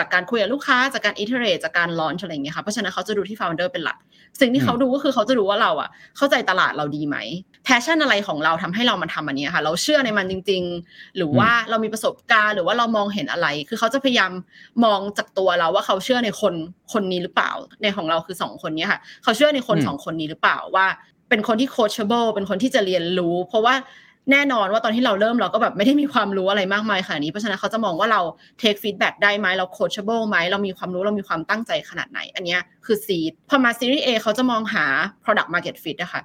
จากการคุยกับลูกค้าจากการ iterate จากการ launch อะไรอย่างเงี้ยค่ะเพราะฉะนั้นเขาจะดูที่ founder เป็นหลัก สิ่งที่เขาดูก็คือเขาจะดูว่าเราอะเข้าใจตลาดเราดีไหม passion อะไรของเราทำให้เรามาทำอันเนี้ยค่ะ เราเชื่อในมันจริง ๆ หรือว่าเรามีประสบการณ์หรือว่าเรามองเห็นอะไร คือเขาจะพยายามมองจากตัวเราว่าเขาเชื่อในคนคนนี้หรือเปล่า ในของเราคือสองคนเนี้ยค่ะ เขาเชื่อในคนอืมสองคนนี้หรือเปล่าว่า เป็นคนที่ coachable เป็นคนที่จะเรียนรู้ เพราะว่า แน่นอนว่าตอนที่เราเริ่มเราก็แบบไม่ได้มีความรู้อะไรมากมายขนาดนี้เพราะฉะนั้นเขาจะมองว่าเรา take feedback ได้ไหมเรา coachable ไหมเรามีความรู้เรามีความตั้งใจขนาดไหน อันเนี้ยคือ seed พอมา series A เขาจะมองหา product market fit อะค่ะ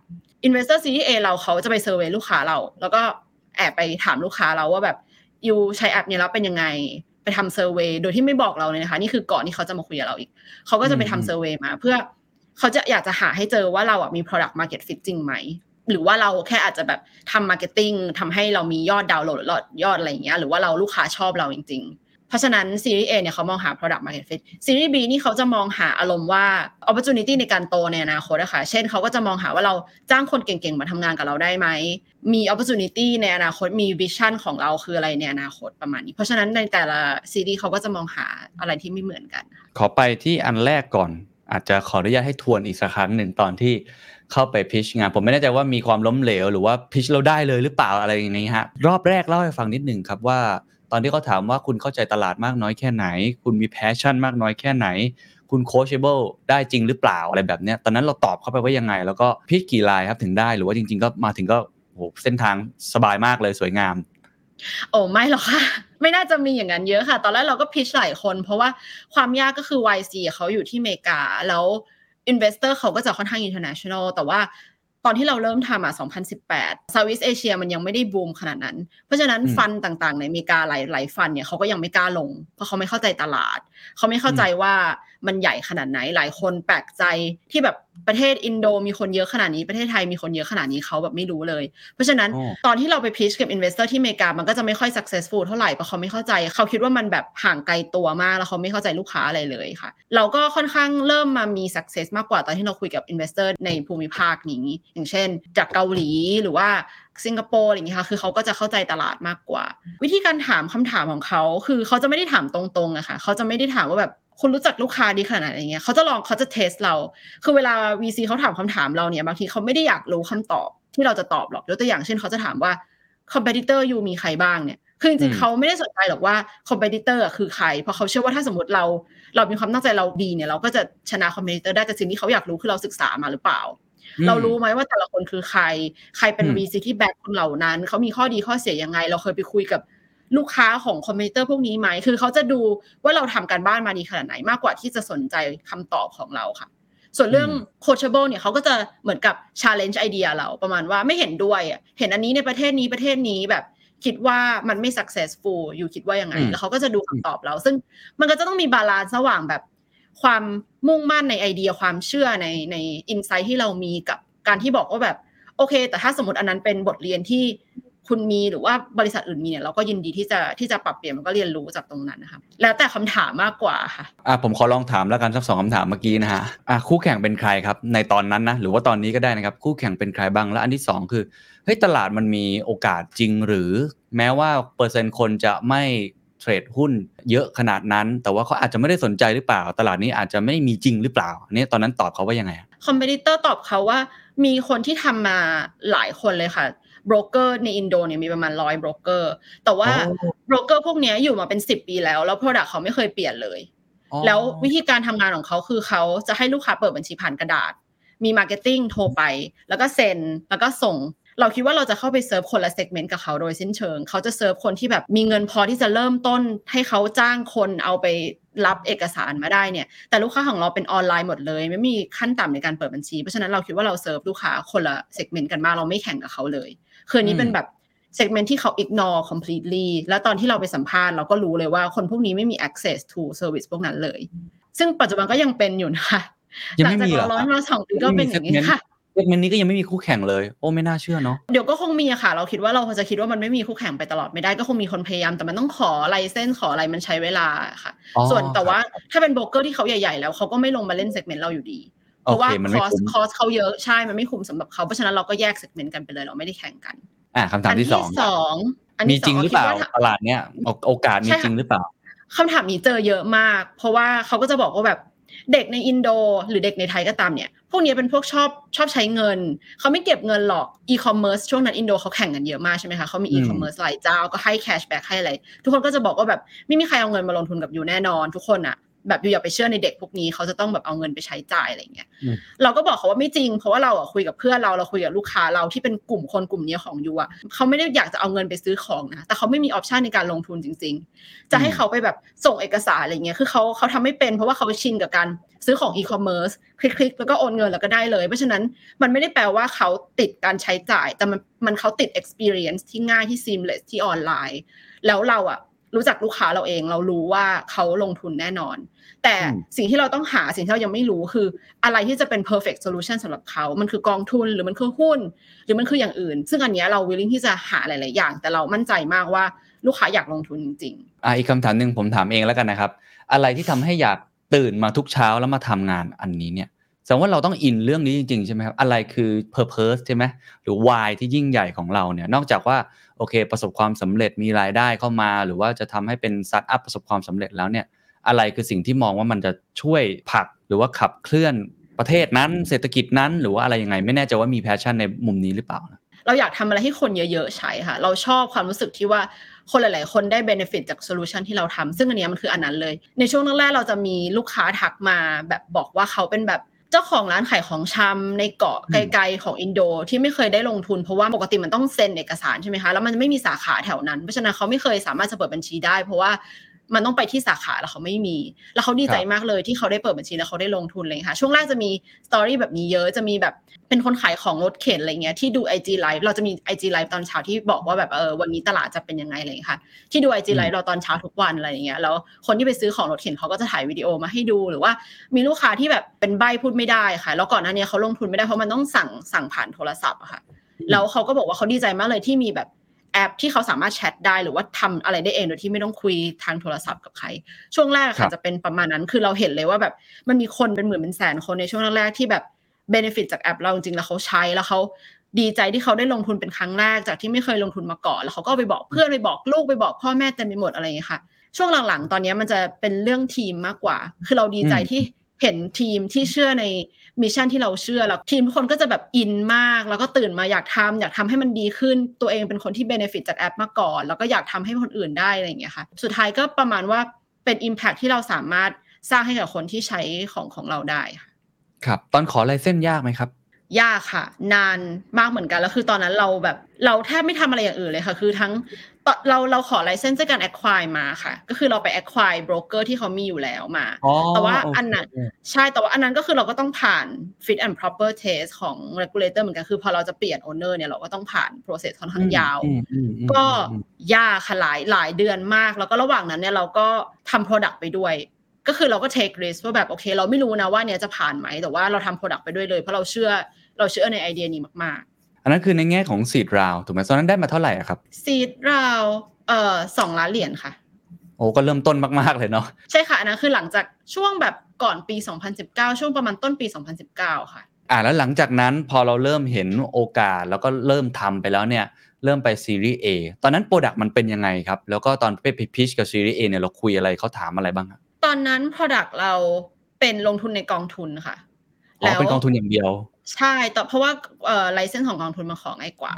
investor series A เราเขาจะไป survey ลูกค้าเรา แล้วก็แอบไปถามลูกค้าเราว่าแบบ you ใช้แอปเนี้ยแล้วเป็นยังไงไปทำ survey โดยที่ไม่บอกเราเลยนะคะนี่คือก่อนที่เขาจะมาคุยกับเราอีก เขาก็จะไปอืมทำ survey มา เพื่อเขาจะอยากจะหาให้เจอว่าเราอะมี product market fit จริงไหม หรือว่าเราแค่อาจจะแบบทำ marketing ทำให้เรามียอดดาวน์โหลดยอดยอดอะไรอย่างเงี้ยหรือว่าเราลูกค้าชอบเราจริง ๆ เพราะฉะนั้นซีรีส์ A เนี่ยเขามองหา product market fit series B นี่เขาจะมองหาอารมณ์ว่า opportunity ในการโตในอนาคตอะค่ะเช่นเขาก็จะมองหาว่าเราจ้างคนเก่งๆ มาทำงานกับเราได้ไหมมี opportunity ในอนาคตมี vision ของเราคืออะไรในอนาคตประมาณนี้ เพราะฉะนั้นในแต่ละซีรีส์เขาก็จะมองหาอะไรที่ไม่เหมือนกัน ขอไปที่อันแรกก่อนอาจจะขออนุญาตให้ทวนอีกสักครั้งหนึ่งตอนที่ เข้าไปพิชงาน ผมไม่แน่ใจว่ามีความล้มเหลว หรือว่าพิชเราได้เลยหรือเปล่าอะไรอย่างนี้ฮะรอบแรกเล่าให้ฟังนิดหนึ่งครับว่า ตอนที่เขาถามว่าคุณเข้าใจตลาดมากน้อยแค่ไหน คุณมี passion มากน้อยแค่ไหน คุณ coachable ได้จริงหรือเปล่าอะไรแบบเนี้ยตอนนั้นเราตอบเข้าไปว่ายังไง แล้วก็ pitch กี่รายครับถึงได้หรือว่าจริง ๆ ก็มาถึงก็โหเส้นทางสบายมากเลยสวยงามโอ้ไม่หรอกค่ะ ไม่น่าจะมีอย่างนั้นเยอะค่ะ ตอนแรกเราก็ pitch หลายคน เพราะว่าความยากก็คือ YC เขาอยู่ที่อเมริกาแล้ว Investor เขาก็จะค่อนข้าง international แต่ว่าตอนที่เราเริ่มทำอะ 2018 Southeast Asia มันยังไม่ได้บูมขนาดนั้น เพราะฉะนั้นอืมฟันต่างๆ ในอเมริกาหลายหลายฟันเนี่ยเขาก็ยังไม่กล้าลง เพราะเขาไม่เข้าใจตลาดเขาไม่เข้าใจว่ามันใหญ่ขนาดไหนหลายคนแปลกใจที่แบบประเทศอินโดมีคนเยอะขนาดนี้ประเทศไทยมีคนเยอะขนาดนี้เขาแบบไม่รู้เลย เพราะฉะนั้นอ๋อตอนที่เราไปพิชกับ investor ที่อเมริกามันก็จะไม่ค่อย successful เท่าไหร่เพราะเขาไม่เข้าใจ เขาคิดว่ามันแบบห่างไกลตัวมากแล้วเขาไม่เข้าใจลูกค้าอะไรเลยค่ะ เราก็ค่อนข้างเริ่มมามี success มากกว่าตอนที่เราคุยกับ investor ในภูมิภาคนี้ อย่างเช่น จากเกาหลีหรือว่า สิงคโปร์อะไรอย่างเงี้ยค่ะ คือเขาก็จะเข้าใจตลาดมากกว่า วิธีการถามคำถามของเขาคือเขาจะไม่ได้ถามตรงๆอะค่ะเขาจะไม่ได้ถามว่าแบบคุณรู้จักลูกค้าดีขนาดไหนอย่างเงี้ยเขาจะลองเขาจะเทสเรา คือเวลา VC เขาถามคำถามเราเนี่ยบางทีเขาไม่ได้อยากรู้คำตอบที่เราจะตอบหรอกยกตัวอย่างเช่นเขาจะถามว่า competitor อยู่มีใครบ้างเนี่ยคือจอืริงมๆเขาไม่ได้สนใจหรอกว่า competitor อะคือใคร เพราะเขาเชื่อว่าถ้าสมมติเรา เรามีความตั้งใจเราดีเนี่ยเราก็จะชนะ competitor ได้แต่สิ่งที่เขาอยากรู้คือเราศึกษามาหรือเปล่า เรารู้ไหมว่าแต่ละคนคือใคร ใครเป็นอืม VC ที่ back คนเหล่านั้น เขามีข้อดีข้อเสียยังไง เราเคยไปคุยกับลูกค้าของ competitor พวกนี้ไหม คือเขาจะดูว่าเราทำการบ้านมาดีขนาดไหนมากกว่าที่จะสนใจคำตอบของเราค่ะ ส่วนเรื่อง coachable เนี่ยเขาก็จะเหมือนกับ challenge ไอเดียเราประมาณว่าไม่เห็นด้วยอะเห็นอันนี้ในประเทศนี้ประเทศนี้แบบคิดว่ามันไม่ successful อยู่คิดว่ายังไงอืมแล้วเขาก็จะดูคำตอบเรา ซึ่งมันก็จะต้องมี balance ระหว่างแบบ ความมุ่งมั่นในไอเดียความเชื่อในใน insight ที่เรามีกับการที่บอกว่าแบบ โอเค แต่ถ้าสมมติอันนั้นเป็นบทเรียนที่คุณมีหรือว่าบริษัทอื่นมีเนี่ยเราก็ยินดีที่จะที่จะปรับเปลี่ยนมันก็เรียนรู้จากตรงนั้นนะคะแล้วแต่คำถามมากกว่าค่ะอะผมขอลองถามแล้วกันสักสองคำถามเมื่อกี้นะฮะอะคู่แข่งเป็นใครครับในตอนนั้นนะหรือว่าตอนนี้ก็ได้นะครับคู่แข่งเป็นใครบ้างแล้วอันที่สองคือเฮ้ยตลาดมันมีโอกาสจริงหรือ แม้ว่าเปอร์เซ็นต์คนจะไม่ เทรดหุ้นเยอะขนาดนั้น แต่ว่าเขาอาจจะไม่ได้สนใจหรือเปล่า ตลาดนี้อาจจะไม่มีจริงหรือเปล่าอันนี้ตอนนั้นตอบเขาว่ายังไงอะ competitor ตอบเขาว่ามีคนที่ทำมาหลายคนเลยค่ะโบรกเกอร์ในอินโดเนี่ยมีประมาณร้อยโบรกเกอร์แต่ว่าโอ้โบรกเกอร์พวกเนี้ยอยู่มาเป็นสิบปีแล้ว แล้ว Product เขาไม่เคยเปลี่ยนเลย แล้ววิธีการทำงานของเขาคือเขาจะให้ลูกค้าเปิดบัญชีผ่านกระดาษ มีมาร์เก็ตติ้งโทรไป แล้วก็เซ็นแล้วก็ส่ง เราคิดว่าเราจะเข้าไปเซิร์ฟคนละ segment กับเขาโดยสิ้นเชิง เขาจะเซิร์ฟคนที่แบบมีเงินพอที่จะเริ่มต้นให้เขาจ้างคนเอาไปรับเอกสารมาได้เนี่ย แต่ลูกค้าของเราเป็นออนไลน์หมดเลย ไม่มีขั้นต่ำในการเปิดบัญชี เพราะฉะนั้นเราคิดว่าเราเซิร์ฟลูกค้าคนละ segment กันมากเราไม่แข่งกับเขาเลย คืออันนี้เป็นแบบ segment ที่เขา ignore completely แล้วตอนที่เราไปสัมภาษณ์เราก็รู้เลยว่าคนพวกนี้ไม่มี access to service พวกนั้นเลย ซึ่งปัจจุบันก็ยังเป็นอยู่นะคะยังไม่มีเหรอหลังจากเราร้อยมาสองปีก็เป็นอย่างนี้ค่ะ เซกเมนต์นี้ก็ยังไม่มีคู่แข่งเลย โอ้ไม่น่าเชื่อเนาะเดี๋ยวก็คงมีอะค่ะ เราคิดว่าเราจะคิดว่ามันไม่มีคู่แข่งไปตลอดไม่ได้ก็คงมีคนพยายามแต่มันต้องขอไลเซนส์ขออะไรมันใช้เวลาค่ะอ๋อส่วนแต่ครับว่าถ้าเป็นโบรกเกอร์ที่เขาใหญ่ๆแล้วเขาก็ไม่ลงมาเล่นเซกเมนต์เราอยู่ดีเพโอราะว่าเคมันคไม่อสคุ้มคอสเขาเยอะใช่มันไม่คุ้มสำหรับเขาเพราะฉะนั้นเราก็แยกเซกเมนต์กันไปเลยเราไม่ได้แข่งกัน อะคำถามที่สองสองอันมีที่สจริงหรือเปล่าคิดว่าตลาดเนี้ยโอโอกาสมีใช่ค่ะจริงหรือเปล่าคำถามนี้เจอเยอะมาก เพราะว่าเขาก็จะบอกว่าแบบ เด็กในอินโด หรือเด็กในไทยก็ตามเนี่ย พวกนี้เป็นพวกชอบชอบใช้เงิน เขาไม่เก็บเงินหรอกอีคอมเมิร์ซช่วงนั้นอินโดเขาแข่งกันเยอะมากใช่ไหมคะเขามีอีคอมเมิร์ซหลายเจ้าก็ให้ cashback ให้อะไร ทุกคนก็จะบอกว่าแบบไม่มีใครเอาเงินมาลงทุนกับ you แน่นอน ทุกคนอะ แบบ you อย่าไปเชื่อในเด็กพวกนี้เขาจะต้องแบบเอาเงินไปใช้จ่ายอะไรเงี้ยอืมเราก็บอกเขาว่าไม่จริง เพราะว่าเราอะคุยกับเพื่อนเราเราคุยกับลูกค้าเราที่เป็นกลุ่มคนกลุ่มนี้ของ you อะเขาไม่ได้อยากจะเอาเงินไปซื้อของนะแต่เขาไม่มี option ในการลงทุนจริง ๆ จะให้เขาไปแบบส่งเอกสารอะไรเงี้ยคือเขาเขาทำไม่เป็น เพราะว่าเขาชินกับการซื้อของอีคอมเมิร์ซคลิกๆแล้วก็โอนเงินแล้วก็ได้เลย เพราะฉะนั้นมันไม่ได้แปลว่าเขาติดการใช้จ่าย แต่มันมันเขาติด experience ที่ง่ายที่ seamless ที่ออนไลน์ แล้วเราอะ รู้จักลูกค้าเราเอง เรารู้ว่าเขาลงทุนแน่นอน แต่อืมสิ่งที่เราต้องหาสิ่งที่เรายังไม่รู้คือ อะไรที่จะเป็น perfect solution สำหรับเขา มันคือกองทุนหรือมันคือหุ้น หรือมันคืออย่างอื่น ซึ่งอันเนี้ยเรา willing ที่จะหาหลาย ๆ อย่าง แต่เรามั่นใจมากว่าลูกค้าอยากลงทุนจริงอะอีกคำถามหนึ่งผมถามเองแล้วกันนะครับ อะไรที่ทำให้อยากตื่นมาทุกเช้าแล้วมาทำงานอันนี้เนี่ยแสดงว่าเราต้องอินเรื่องนี้จริงๆใช่ไหมครับอะไรคือ purpose ใช่ไหมหรือ why ที่ยิ่งใหญ่ของเราเนี่ยนอกจากว่า โอเค ประสบความสำเร็จมีรายได้เข้ามา หรือว่าจะทำให้เป็นสตาร์ทอัพประสบความสำเร็จแล้วเนี่ยอะไรคือสิ่งที่มองว่ามันจะช่วยผลักหรือว่าขับเคลื่อนประเทศนั้นเศรษฐกิจนั้นหรือว่าอะไรยังไง ไม่แน่ใจว่ามี passion ในมุมนี้หรือเปล่านะเราอยากทำอะไรให้คนเยอะๆใช้ค่ะ เราชอบความรู้สึกที่ว่าคนหลายๆ คนได้ benefit จาก solution ที่เราทำซึ่งอันนี้มันคืออันนั้นเลย ในช่วงแรกๆเราจะมีลูกค้าทักมาแบบบอกว่าเขาเป็นแบบ จ้าของร้านขายของชำในเกาะอืมไกลๆของอินโดที่ไม่เคยได้ลงทุนเพราะว่าปกติมันต้องเซ็นเอกสารใช่ไหมคะแล้วมันไม่มีสาขาแถวนั้นเพราะฉะนั้นเขาไม่เคยสามารถจะเปิดบัญชีได้ เพราะว่า มันต้องไปที่สาขาแล้วเขาไม่มี แล้วเขาดีใจมากเลยที่เขาได้เปิดบัญชีแล้วเขาได้ลงทุนเลยค่ะ ช่วงแรกจะมีสตอรี่แบบนี้เยอะจะมีแบบเป็นคนขายของรถเข็นอะไรเงี้ยที่ดู IG Live เราจะมี IG Live ตอนเช้าที่บอกว่าแบบเออวันนี้ตลาดจะเป็นยังไงอะไรอย่างเงี้ยค่ะ ที่ดู IG อืม Live เราตอนเช้าทุกวันอะไรอย่างเงี้ยแล้วคนที่ไปซื้อของรถเข็นเขาก็จะถ่ายวิดีโอมาให้ดูหรือว่ามีลูกค้าที่แบบเป็นใบพูดไม่ได้ค่ะ แล้วก่อนหน้านี้เขาลงทุนไม่ได้เพราะมันต้องสั่งสั่งผ่านโทรศัพท์อะค่ะแล้วเขาก็บอกว่าเขาดีใจมากเลยที่มีแบบ แอปที่เขาสามารถแชทได้หรือว่าทำอะไรได้เองโดยที่ไม่ต้องคุยทางโทรศัพท์กับใคร ช่วงแรกอะครัค่ะบจะเป็นประมาณนั้น คือเราเห็นเลยว่าแบบมันมีคนเป็นหมื่นเป็นแสนคนในช่วงแรกๆที่แบบ benefit จากแอปเราจริงๆแล้วเขาใช้แล้วเขาดีใจที่เขาได้ลงทุนเป็นครั้งแรกจากที่ไม่เคยลงทุนมาก่อน แล้วเขาก็เอาไปบอกเพื่อนไปบอกลูกไปบอกพ่อแม่เต็มไปหมดอะไรอย่างเงี้ยค่ะ ช่วงหลังๆ ตอนนี้มันจะเป็นเรื่องทีมมากกว่า คือเราดีใจอืมที่เห็นทีมที่เชื่อใน mission ที่เราเชื่อแล้วทีมทุกคนก็จะแบบอินมาก แล้วก็ตื่นมาอยากทำอยากทำให้มันดีขึ้น ตัวเองเป็นคนที่ benefit จากแอปมาก่อน แล้วก็อยากทำให้คนอื่นได้อะไรอย่างเงี้ยค่ะ สุดท้ายก็ประมาณว่าเป็น Impact ที่เราสามารถสร้างให้กับคนที่ใช้ของของเราได้ค่ะครับ ตอนขอลายเส้นยากไหมครับยากค่ะ นานมากเหมือนกันแล้วคือตอนนั้นเราแบบ เราแทบไม่ทำอะไรอย่างอื่นเลยค่ะ คือทั้งตอน เราเราขอไลเซนส์จากการ acquire มาค่ะ ก็คือเราไป acquire broker ที่เขามีอยู่แล้วมาอ๋อแต่ว่าโอเคอันนั้นใช่แต่ว่าอันนั้นก็คือเราก็ต้องผ่าน fit and proper test ของ regulator เหมือนกันคือพอเราจะเปลี่ยน owner เนี่ยเราก็ต้องผ่าน process ค่อนข้างยาวอืมอืมอืมก็อืมยากค่ะหลายหลายเดือนมาก แล้วก็ระหว่างนั้นเนี่ยเราก็ทำ product ไปด้วย ก็คือเราก็ take risk ว่าแบบโอเค เราไม่รู้นะว่าเนี่ยจะผ่านไหมแต่ว่าเราทำ product ไปด้วยเลยเพราะเราเชื่อเราเชื่อในไอเดียนี้มาก อันนั้นคือในแง่ของซีดราวถูกไหมตอนนั้นได้มาเท่าไหร่อะครับๆ seed เราเอ่อสองล้านเหรียญค่ะ โอ้ก็เริ่มต้นมาก ๆ เลยเนาะใช่ค่ะอันนั้นคือหลังจากช่วงแบบก่อนปี 2019 ช่วงประมาณต้นปี 2019 ค่ะ อ่าแล้วหลังจากนั้นพอเราเริ่มเห็นโอกาสแล้วก็เริ่มทำไปแล้วเนี่ยเริ่มไป series A ตอนนั้น product มันเป็นยังไงครับ แล้วก็ตอนไปพิชกับซีรีส์ A เนี่ยเราคุยอะไรเขาถามอะไรบ้างครับตอนนั้น product เราเป็นลงทุนในกองทุนค่ะอ๋อเป็นกองทุนอย่างเดียว ใช่แต่เพราะว่าเอ่อ license ของกองทุนมันของง่ายกว่า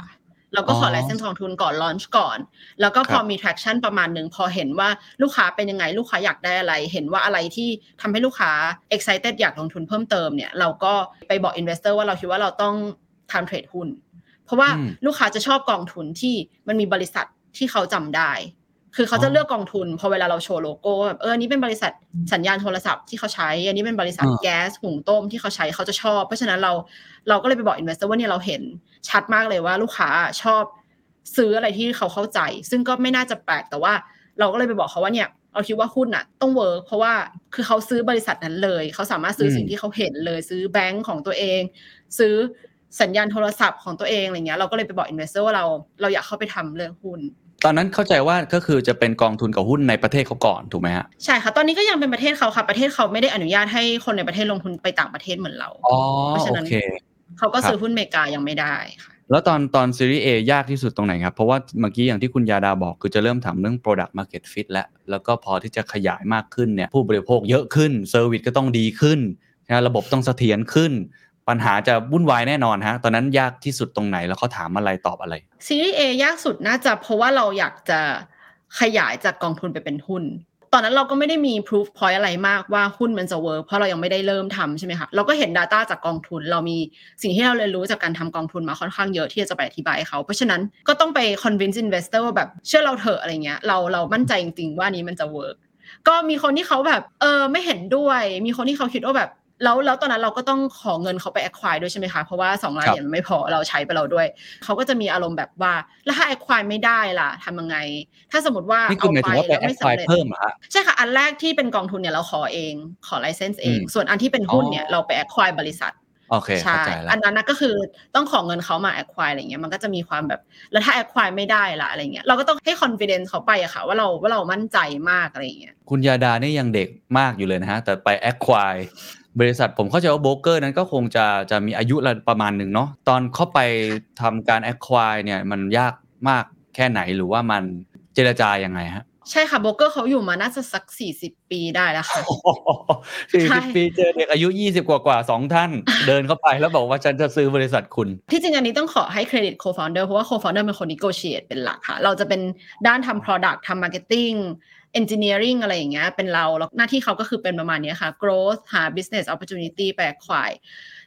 เราก็ขออ๋อ licenseกองทุนก่อน launch ก่อน แล้วก็พครับมี traction ประมาณหนึ่งพอเห็นว่าลูกค้าเป็นยังไง ลูกค้าอยากได้อะไร เห็นว่าอะไรที่ทำให้ลูกค้า excited อยากลงทุนเพิ่มเติมเนี่ย เราก็ไปบอก investor ว่าเราคิดว่าเราต้องทำ trade หุ้น เพราะว่าอืมลูกค้าจะชอบกองทุนที่มันมีบริษัทที่เขาจำได้ คือเขาจะอ๋อเลือกกองทุน พอเวลาเราโชว์โลโก้แบบเอออันนี้เป็นบริษัทสัญญาณโทรศัพท์ที่เขาใช้ อันนี้เป็นบริษัทอ่าแก๊สหุงต้มที่เขาใช้เขาจะชอบ เพราะฉะนั้นเราเราก็เลยไปบอก investor ว่าเนี่ยเราเห็นชัดมากเลยว่าลูกค้าชอบซื้ออะไรที่เขาเข้าใจ ซึ่งก็ไม่น่าจะแปลกแต่ว่า เราก็เลยไปบอกเขาว่าเนี่ยเราคิดว่าหุ้นอะ ต้อง work เพราะว่าคือเขาซื้อบริษัทนั้นเลย เขาสามารถซื้อสิ่งที่เขาเห็นเลย ซื้อแบงก์ของตัวเอง ซื้อสัญญาณโทรศัพท์ของตัวเองอะไรเงี้ยเราก็เลยไปบอก investor ว่าเราเราอยากเข้าไปทำเรื่องหุ้น ตอนนั้นเข้าใจว่าก็คือจะเป็นกองทุนกับหุ้นในประเทศเขาก่อนถูกไหมฮะใช่ค่ะตอนนี้ก็ยังเป็นประเทศเขาค่ะประเทศเขาไม่ได้อนุญาตให้คนในประเทศลงทุนไปต่างประเทศเหมือนเราอ๋อเพราะฉะนั้นโอเคเขาก็ครับซื้อหุ้นอเมริกายังไม่ได้ค่ะแล้วตอนตอนซีรีส์ A ยากที่สุดตรงไหนครับ เพราะว่าเมื่อกี้อย่างที่คุณยาดาบอกคือจะเริ่มทำเรื่อง product market fit แล้ว แล้วก็พอที่จะขยายมากขึ้นเนี่ยผู้บริโภคเยอะขึ้น service ก็ต้องดีขึ้นนะระบบต้องเสถียรขึ้น ปัญหาจะวุ่นวายแน่นอนฮะ ตอนนั้นยากที่สุดตรงไหนแล้วเขาถามอะไรตอบอะไร ซีรีส์ A ยากสุดน่าจะเพราะว่าเราอยากจะขยายจากกองทุนไปเป็นหุ้น ตอนนั้นเราก็ไม่ได้มี proof point อะไรมากว่าหุ้นมันจะ work เพราะเรายังไม่ได้เริ่มทำใช่ไหมคะ เราก็เห็น Data จากกองทุน เรามีสิ่งที่เราเรียนรู้จากการทำกองทุนมาค่อนข้างเยอะที่จะไปอธิบายเขา เพราะฉะนั้นก็ต้องไป convince investor ว่าแบบเชื่อเราเถอะอะไรเงี้ย เราเรามั่นใจจริงๆว่านี้มันจะ work ก็มีคนที่เขาแบบเออไม่เห็นด้วย มีคนที่เขาคิดว่าแบบ แล้วแล้วตอนนั้นเราก็ต้องขอเงินเขาไป acquire ด้วยใช่ไหมคะเพราะว่า2ล้านเหรียญมันไม่พอเราใช้ไปเราด้วยเขาก็จะมีอารมณ์แบบว่าแล้วถ้า acquire ไม่ได้ล่ะทำยังไง ถ้าสมมติว่านี่คือหมายถึงว่าไปแล้วแอไม่ดไฟสำเร็จเพิ่มเหรอฮะใช่ค่ะอันแรกที่เป็นกองทุนเนี่ยเราขอเองขอ license เองอืมส่วนอันที่เป็นหุ้นเนี่ยอ๋อเราไป acquire บริษัท โอเคใช่เข้าใจแล้วอันนั้นนะก็คือต้องขอเงินเขามา acquire อะไรเงี้ยมันก็จะมีความแบบแล้วถ้า acquire ไม่ได้ล่ะอะไรเงี้ยเราก็ต้องให้ confidence เขาไปอะค่ะว่าเราว่าเรามั่นใจมากอะไรเงี้ยคุณยาดานี่ยังเด็กมากอยู่เลยนะฮะ แต่ไปแอคควายบริษัทผมเข้าใจว่าโบรกเกอร์นั้นก็คงจะจะมีอายุระประมาณหนึ่งเนาะตอนเข้าไปทำการแอคควายเนี่ยมันยากมากแค่ไหนหรือว่ามันเจรจายังไงฮะ ใช่ค่ะโบรกเกอร์เขาอยู่มาน่าจะสัก40ปีได้แล้วค่ะสี่ใช่สิบปีเจอเด็กอายุยี่สิบกว่ากว่าสองท่าน เดินเข้าไปแล้วบอกว่าฉันจะซื้อบริษัทคุณ ที่จริงอันนี้ต้องขอให้เครดิต co-founder เพราะว่า co-founder เป็นคน negotiate เป็นหลักค่ะ เราจะเป็นด้านทำ product ทำ marketing engineering อะไรอย่างเงี้ยเป็นเราแล้วหน้าที่เขาก็คือเป็นประมาณเนี้ยค่ะ growth หา business opportunity ไป acquire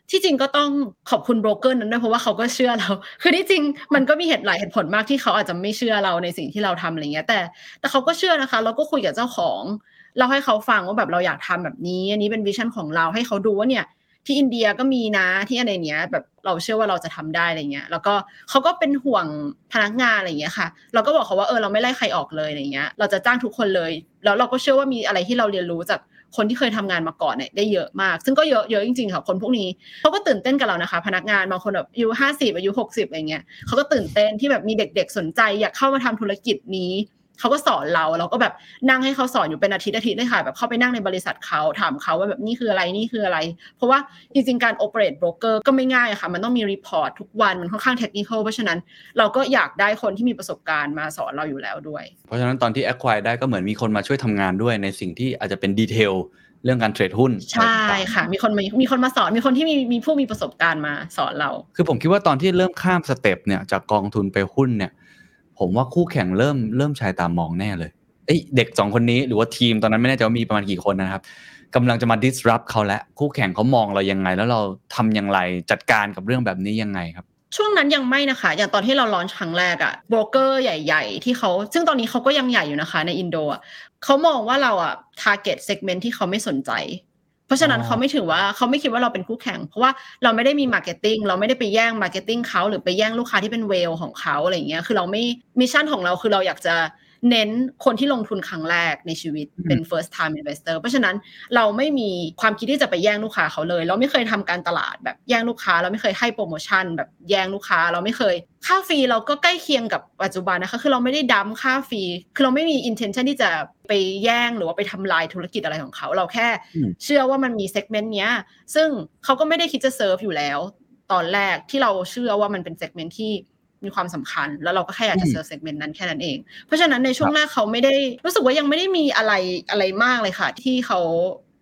ที่จริงก็ต้องขอบคุณโบรกเกอร์นั้นด้วยเพราะว่าเขาก็เชื่อเรา คือที่จริงมันก็มีเหตุหลายเหตุผลมากที่เขาอาจจะไม่เชื่อเราในสิ่งที่เราทำอะไรเงี้ย แต่แต่เขาก็เชื่อนะคะ เราก็คุยกับเจ้าของเราให้เขาฟังว่าแบบเราอยากทำแบบนี้ อันนี้เป็นวิชั่นของเราให้เขาดูว่าเนี่ยที่อินเดียก็มีนะที่อะไรเนี้ย แบบเราเชื่อว่าเราจะทำได้อะไรเงี้ย แล้วก็เขาก็เป็นห่วงพนักงานอะไรเงี้ยค่ะ เราก็บอกเขาว่าเออเราไม่ไล่ใครออกเลยอะไรเงี้ย เราจะจ้างทุกคนเลย แล้วเราก็เชื่อว่ามีอะไรที่เราเรียนรู้จาก คนที่เคยทำงานมาก่อนเนี่ยได้เยอะมาก ซึ่งก็เยอะเยอะจริงๆค่ะคนพวกนี้เขาก็ตื่นเต้นกับเรานะคะ พนักงานบางคนแบบอายุห้าสิบอายุหกสิบอะไรเงี้ยเขาก็ตื่นเต้นที่แบบมีเด็ก ๆ สนใจอยากเข้ามาทำธุรกิจนี้ เขาก็สอนเราเราก็แบบนั่งให้เขาสอนอยู่เป็นอาทิตย์อาทิตย์เลยค่ะแบบเข้าไปนั่งในบริษัทเขาถามเขาว่าแบบนี่คืออะไรนี่คืออะไร เพราะว่าจริงๆการ operate broker ก็ไม่ง่ายอะค่ะ มันต้องมี report ทุกวันมันค่อนข้างเทคนิคเพราะฉะนั้นเราก็อยากได้คนที่มีประสบการณ์มาสอนเราอยู่แล้วด้วย เพราะฉะนั้นตอนที่ acquire ได้ก็เหมือนมีคนมาช่วยทำงานด้วยในสิ่งที่อาจจะเป็น detail เรื่องการ trade หุ้นใช่อะไรต่างๆค่ะ มีคนมามีคนมาสอนมีคนที่มีมีผู้มีประสบการณ์มาสอนเรา คือผมคิดว่าตอนที่เริ่มข้าม step เนี่ยจากกองทุนไปหุ้นเนี่ย ผมว่าคู่แข่งเริ่มเริ่มชายตามองแน่เลยเอ้ยเด็กสองคนนี้หรือว่าทีมตอนนั้นไม่แน่ใจว่ามีประมาณกี่คนนะครับกำลังจะมา disrupt เขาแล้วคู่แข่งเขามองเรายังไง แล้วเราทำอย่างไรจัดการกับเรื่องแบบนี้ยังไงครับ ช่วงนั้นยังไม่นะคะ อย่างตอนที่เรา launch ครั้งแรกอะโบรกเกอร์ใหญ่ ๆ ที่เขาซึ่งตอนนี้เขาก็ยังใหญ่อยู่นะคะในอินโดอะเขามองว่าเราอะ target segment ที่เขาไม่สนใจ เพราะฉะนั้นอ๋อเขาไม่ถือว่าเขาไม่คิดว่าเราเป็นคู่แข่ง เพราะว่าเราไม่ได้มี marketing เราไม่ได้ไปแย่ง marketing เขาหรือไปแย่งลูกค้าที่เป็น whale ของเขาอะไรอย่างเงี้ยคือเราไม่ mission ของเราคือเราอยากจะ เน้นคนที่ลงทุนครั้งแรกในชีวิตเป็น first time investor เพราะฉะนั้นเราไม่มีความคิดที่จะไปแย่งลูกค้าเขาเลย เราไม่เคยทำการตลาดแบบแย่งลูกค้า เราไม่เคยให้โปรโมชั่นแบบแย่งลูกค้า เราไม่เคย ค่า fee เราก็ใกล้เคียงกับปัจจุบันนะคะ คือเราไม่ได้ dump ค่า fee คือเราไม่มี intention ที่จะไปแย่งหรือว่าไปทำลายธุรกิจอะไรของเขา เราแค่อืมเชื่อว่ามันมี segment เนี้ย ซึ่งเขาก็ไม่ได้คิดจะเซิร์ฟอยู่แล้ว ตอนแรกที่เราเชื่อว่ามันเป็น segment ที่ มีความสำคัญ แล้วเราก็แค่อยากจะ serve segment นั้นแค่นั้นเอง เพราะฉะนั้นในช่วงแรกเขาไม่ได้รู้สึกว่ายังไม่ได้มีอะไรอะไรมากเลยค่ะ ที่เขา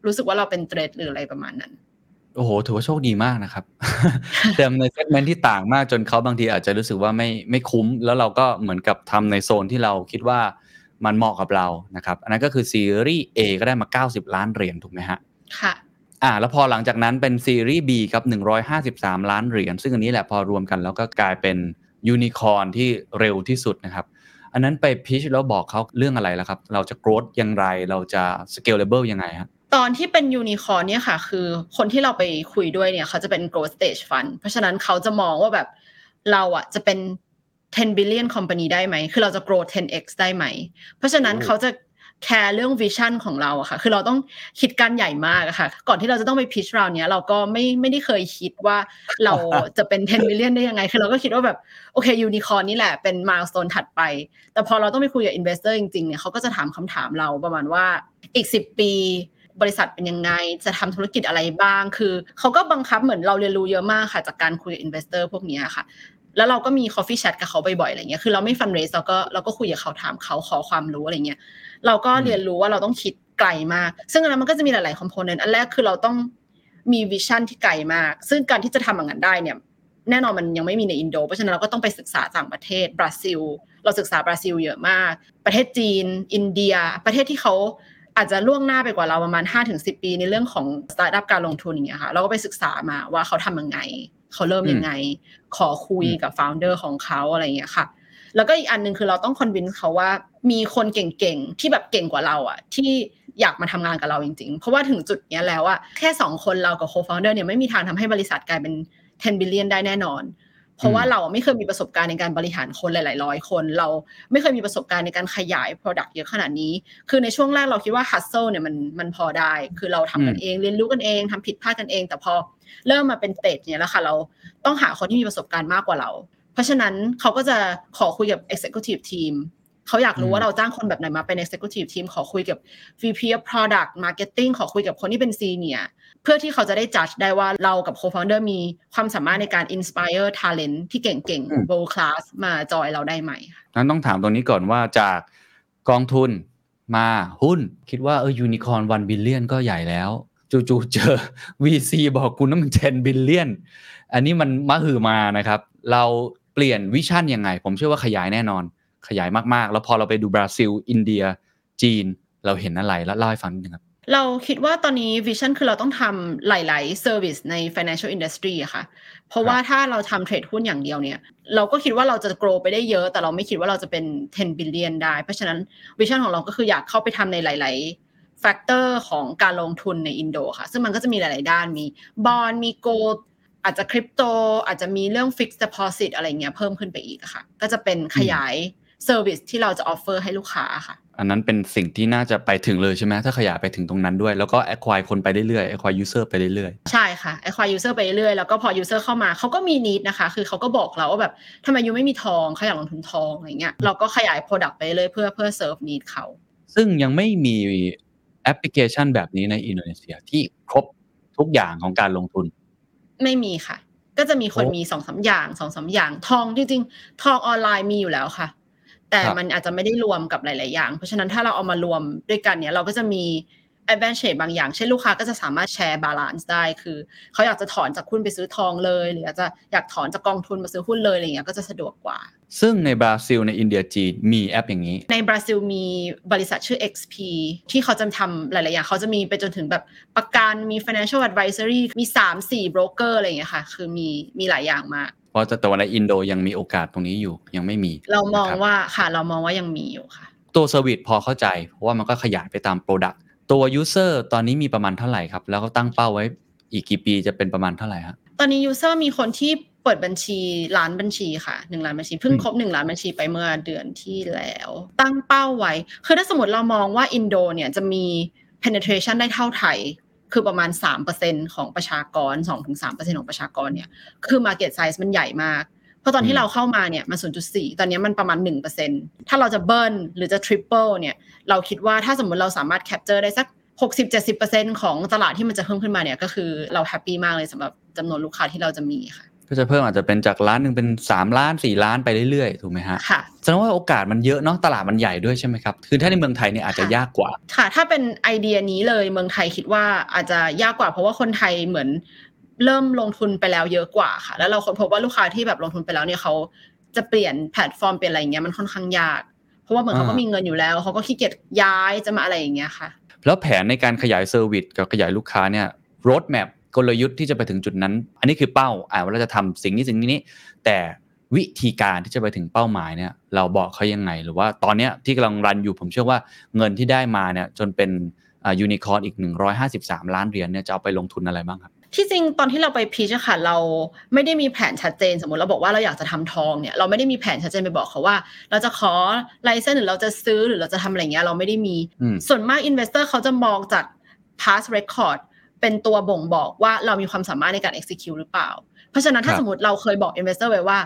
รู้สึกว่าเราเป็น threat หรืออะไรประมาณนั้นโอ้โห ถือว่าโชคดีมากนะครับเติมใน segment ที่ต่างมากจนเขาบางทีอาจจะรู้สึกว่าไม่ไม่คุ้ม แล้วเราก็เหมือนกับทำในโซนที่เราคิดว่ามันเหมาะกับเรานะครับ อันนั้นก็คือซีรีส์ A ก็ได้มา 90 ล้านเหรียญถูกไหมฮะ ค่ะ อ่า แล้วพอหลังจากนั้นเป็นซีรีส์ B ครับ 153 ล้านเหรียญ ซึ่งอันนี้แหละพอรวมกันแล้วก็กลายเป็น ยูนิคอร์นที่เร็วที่สุดนะครับ อันนั้นไป pitch แล้วบอกเขาเรื่องอะไรแล้วครับ เราจะ growth อย่างไรเราจะ scalable ยังไงฮะตอนที่เป็นยูนิคอร์นเนี่ยค่ะ คือคนที่เราไปคุยด้วยเนี่ย เขาจะเป็น growth stage fund เพราะฉะนั้นเขาจะมองว่าแบบเราอะจะเป็น 10 billion company ได้ไหม คือเราจะ grow 10x ได้ไหม เพราะฉะนั้นโอ้เขาจะ แคร์เรื่อง vision ของเราอะค่ะ คือเราต้องคิดการใหญ่มากอะค่ะ ก่อนที่เราจะต้องไปพิชเราเนี้ยเราก็ไม่ไม่ได้เคยคิดว่าเราจะเป็น 10 billion ได้ยังไง คือเราก็คิดว่าแบบโอเคยูนิคอร์นนี่แหละเป็นม l ส s ตนถัดไป แต่พอเราต้องไปคุยกับ investor จริงๆเนี่ยเขาก็จะถามคำถามเราประมาณว่าอีก 10 ปีบริษัทเป็นยังไง จะทำธุรกิจอะไรบ้าง คือเขาก็บังคับเหมือนเราเรียนรู้เยอะมากค่ะ จากการคุยกับ investor พวกเนี้ยค่ะ แล้วเราก็มี coffee chat กับเขาบ่อยๆอะไรเงี้ยคือเราไม่ฟันเรสเราก็เราก็คุยกับเขาถามเขาขอความรู้อะไรเงี้ยเราก็เรียนรู้ว่าเราต้องคิดไกลมาก ซึ่งอันนั้นมันก็จะมีหลายๆ component อันแรกคือเราต้องมี vision ที่ไกลมาก ซึ่งการที่จะทำอย่างนั้นได้เนี่ยแน่นอนมันยังไม่มีในอินโด เพราะฉะนั้นเราก็ต้องไปศึกษาต่างประเทศบราซิล เราศึกษาบราซิลเยอะมาก ประเทศจีน อินเดีย ประเทศที่เขาอาจจะล่วงหน้าไปกว่าเราประมาณ 5-10 ปีในเรื่องของสตาร์ทอัพการลงทุนอย่างเงี้ยค่ะเราก็ไปศึกษามาว่าเขาทำยังไง เขาเริ่มยังไง ขอคุยกับฟ o u เดอร์ของเขาอะไรอย่างเงี้ยค่ะ แล้วก็อีกอันหนึ่งคือเราต้องคอนวินส์เขาว่ามีคนเก่งๆ ที่แบบเก่งกว่าเราอะที่อยากมาทำงานกับเราจริงๆ เพราะว่าถึงจุดเนี้ยแล้วอะแค่สองคนเรากับโคฟ o u เดอร์เนี่ยไม่มีทางทำให้บริษัทกลายเป็น 10 billion ได้แน่นอนเพราะว่าเราไม่เคยมีประสบการณ์ในการบริหารคนหลาย ๆ ร้อยคน เราไม่เคยมีประสบการณ์ในการขยาย Product เยอะขนาดนี้ คือในช่วงแรกเราคิดว่า hustle เนี่ยมันมันพอได้ คือเราทำกันเองเรียนรู้กันเองทำผิดพลาดกันเอง แต่พอ เริ่มมาเป็นเตจเนี่ยแล้วค่ะเราต้องหาคนที่มีประสบการณ์มากกว่าเรา เพราะฉะนั้นเขาก็จะขอคุยกับ executive team เขาอยากรู้ว่าเราจ้างคนแบบไหนมาเป็น executive team ขอคุยกับ VP of product marketing ขอคุยกับคนที่เป็น senior เพื่อที่เขาจะได้ judge ได้ว่าเรากับ co-founder มีความสามารถในการ inspire talent ที่เก่งอืมๆ world class มาจอยเราได้ไหมค่ะนั้นต้องถามตรงนี้ก่อนว่าจากกองทุนมาหุ้น คิดว่าเออยูนิคอร์นวันบิลเลียนก็ใหญ่แล้ว จู่ๆเจอ VC บอกคุณต้อง10 billion อันนี้มันมหึมานะครับ เราเปลี่ยน vision ยังไง ผมเชื่อว่าขยายแน่นอน ขยายมากๆ แล้วพอเราไปดูบราซิล อินเดีย จีน เราเห็นอะไรแล้วเล่าให้ฟังนิดนึงครับเราคิดว่าตอนนี้ vision คือเราต้องทำหลาย ๆ service ใน financial industry อะค่ะ เพราะว่าถ้าเราทำ trade หุ้นอย่างเดียวเนี่ย เราก็คิดว่าเราจะ grow ไปได้เยอะ แต่เราไม่คิดว่าเราจะเป็น 10 billion ได้ เพราะฉะนั้นวิชั่นของเราก็คืออยากเข้าไปทำในหลาย ๆ factor ของการลงทุนในอินโดค่ะ ซึ่งมันก็จะมีหลาย ๆ ด้านมีบอลมีโกลอาจจะคริปโตอาจจะมีเรื่อง fixed deposit อะไรเงี้ยเพิ่มขึ้นไปอีกอะค่ะ ก็จะเป็นขยาย service ที่เราจะ offer ให้ลูกค้าค่ะ อันนั้นเป็นสิ่งที่น่าจะไปถึงเลยใช่ไหมถ้าขยายไปถึงตรงนั้นด้วย แล้วก็ acquire คนไปเรื่อยๆ acquire user ไปเรื่อยใช่ค่ะ acquire user ไปเรื่อยๆ แล้วก็พอ user เข้ามาเขาก็มี need นะคะ คือเขาก็บอกเราว่าแบบทำไม you ไม่มีทองเขาอยากลงทุนทองอะไรเงี้ยเราก็ขยาย product ไปเรื่อยเพื่อเพื่อ serve need เขาๆซึ่งยังไม่มี แอปพลิเคชันแบบนี้ในอินโดนีเซียที่ครบทุกอย่างของการลงทุน ไม่มีค่ะ ก็จะมีคนโอ้มีสองสามอย่างสองสามอย่างทองจริงๆทองออนไลน์มีอยู่แล้วค่ะ แต่ครับมันอาจจะไม่ได้รวมกับหลาย ๆ อย่าง เพราะฉะนั้นถ้าเราเอามารวมด้วยกันเนี่ยเราก็จะมี advantage บางอย่าง เช่นลูกค้าก็จะสามารถแชร์ balance ได้คือเขาอยากจะถอนจากหุ้นไปซื้อทองเลย หรืออยากจะอยากถอนจากกองทุนมาซื้อหุ้นเลยอะไรเงี้ยก็จะสะดวกกว่า ซึ่งในบราซิลในอินเดียจีนมีแอปอย่างนี้ ในบราซิลมีบริษัทชื่อ XP ที่เขาจะทำหลาย ๆ อย่าง เขาจะมีไปจนถึงแบบประกันมี financial advisory มี 3-4 broker อะไรอย่างเงี้ยค่ะ คือมีมีหลายอย่างมากเพราะแต่ว่าในอินโดยังมีโอกาสตรงนี้อยู่ยังไม่มี เรามองนะครับว่าค่ะเรามองว่ายังมีอยู่ค่ะ ตัว service พอเข้าใจ เพราะว่ามันก็ขยายไปตาม product ตัวยูเซอร์ตอนนี้มีประมาณเท่าไหร่ครับ แล้วก็ตั้งเป้าไว้อีกกี่ปีจะเป็นประมาณเท่าไหร่ฮะตอนนี้ user มีคนที่เปิดบัญชีล้านบัญชีค่ะหนึ่งล้านบัญชีเพิ่งครบหนึ่งล้านบัญชีไปเมื่อเดือนที่แล้ว ตั้งเป้าไว้ คือถ้าสมมติเรามองว่าอินโดเนี่ยจะมี penetration ได้เท่าไทย คือประมาณ 3%ของประชากร 2-3%ของประชากรเนี่ย คือ market size มันใหญ่มาก เพราะตอนอืที่มเราเข้ามาเนี่ยมัน 0.4 ตอนนี้มันประมาณ 1%ถ้าเราจะเบิ้ลหรือจะ triple เนี่ยเราคิดว่าถ้าสมมติเราสามารถ capture ได้สัก 60-70%ของตลาดที่มันจะเพิ่มขึ้นมาเนี่ยก็คือเรา happy มากเลยสำหรับจำนวนลูกค้าที่เราจะมีค่ะก็จะเพิ่มอาจจะเป็นจากล้านหนึ่งเป็น 3 ล้าน 4 ล้านไปเรื่อยๆ ถูกไหมฮะ ค่ะแสดงว่าโอกาสมันเยอะเนาะตลาดมันใหญ่ด้วยใช่ไหมครับ คือถ้าในเมืองไทยเนี่ยอาจจะค่ะยากกว่า ค่ะ ถ้าเป็นไอเดียนี้เลยเมืองไทยคิดว่าอาจจะยากกว่าเพราะว่าคนไทยเหมือน เริ่มลงทุนไปแล้วเยอะกว่าค่ะ แล้วเราค้นพบว่าลูกค้าที่แบบลงทุนไปแล้วเนี่ยเขาจะเปลี่ยนแพลตฟอร์มเปลี่ยนอะไรอย่างเงี้ยมันค่อนข้างยาก เพราะว่าเหมือนเขาก็อ่ามีมีเงินอยู่แล้วเขาก็ขี้เกียจย้ายจะมาอะไรอย่างเงี้ยค่ะ แล้วแผนในการขยาย service กับขยายลูกค้าเนี่ย roadmap กลยุทธ์ที่จะไปถึงจุดนั้น อันนี้คือเป้าอ่าว่าเราจะทำสิ่งนี้สิ่งนี้ แต่วิธีการที่จะไปถึงเป้าหมายเนี่ย เราบอกเขายังไง หรือว่าตอนเนี้ยที่กำลัง run อยู่ผมเชื่อว่าเงินที่ได้มาเนี่ยจนเป็นยูนิคอร์นอีก 153 ล้านเหรียญเนี่ยจะเอาไปลงทุนอะไรบ้างครับ ที่จริงตอนที่เราไป pitch อะค่ะเราไม่ได้มีแผนชัดเจน สมมติเราบอกว่าเราอยากจะทำทองเนี่ยเราไม่ได้มีแผนชัดเจนไปบอกเขาว่า เราจะขอไลเซนหรือเราจะซื้อหรือเราจะทำอะไรเงี้ยเราไม่ได้มีอืมส่วนมาก investor เขาจะมองจาก past record เป็นตัวบ่งบอกว่าเรามีความสามารถในการ execute หรือเปล่า เพราะฉะนั้นถ้าครับสมมติเราเคยบอก investor ไว้ว่า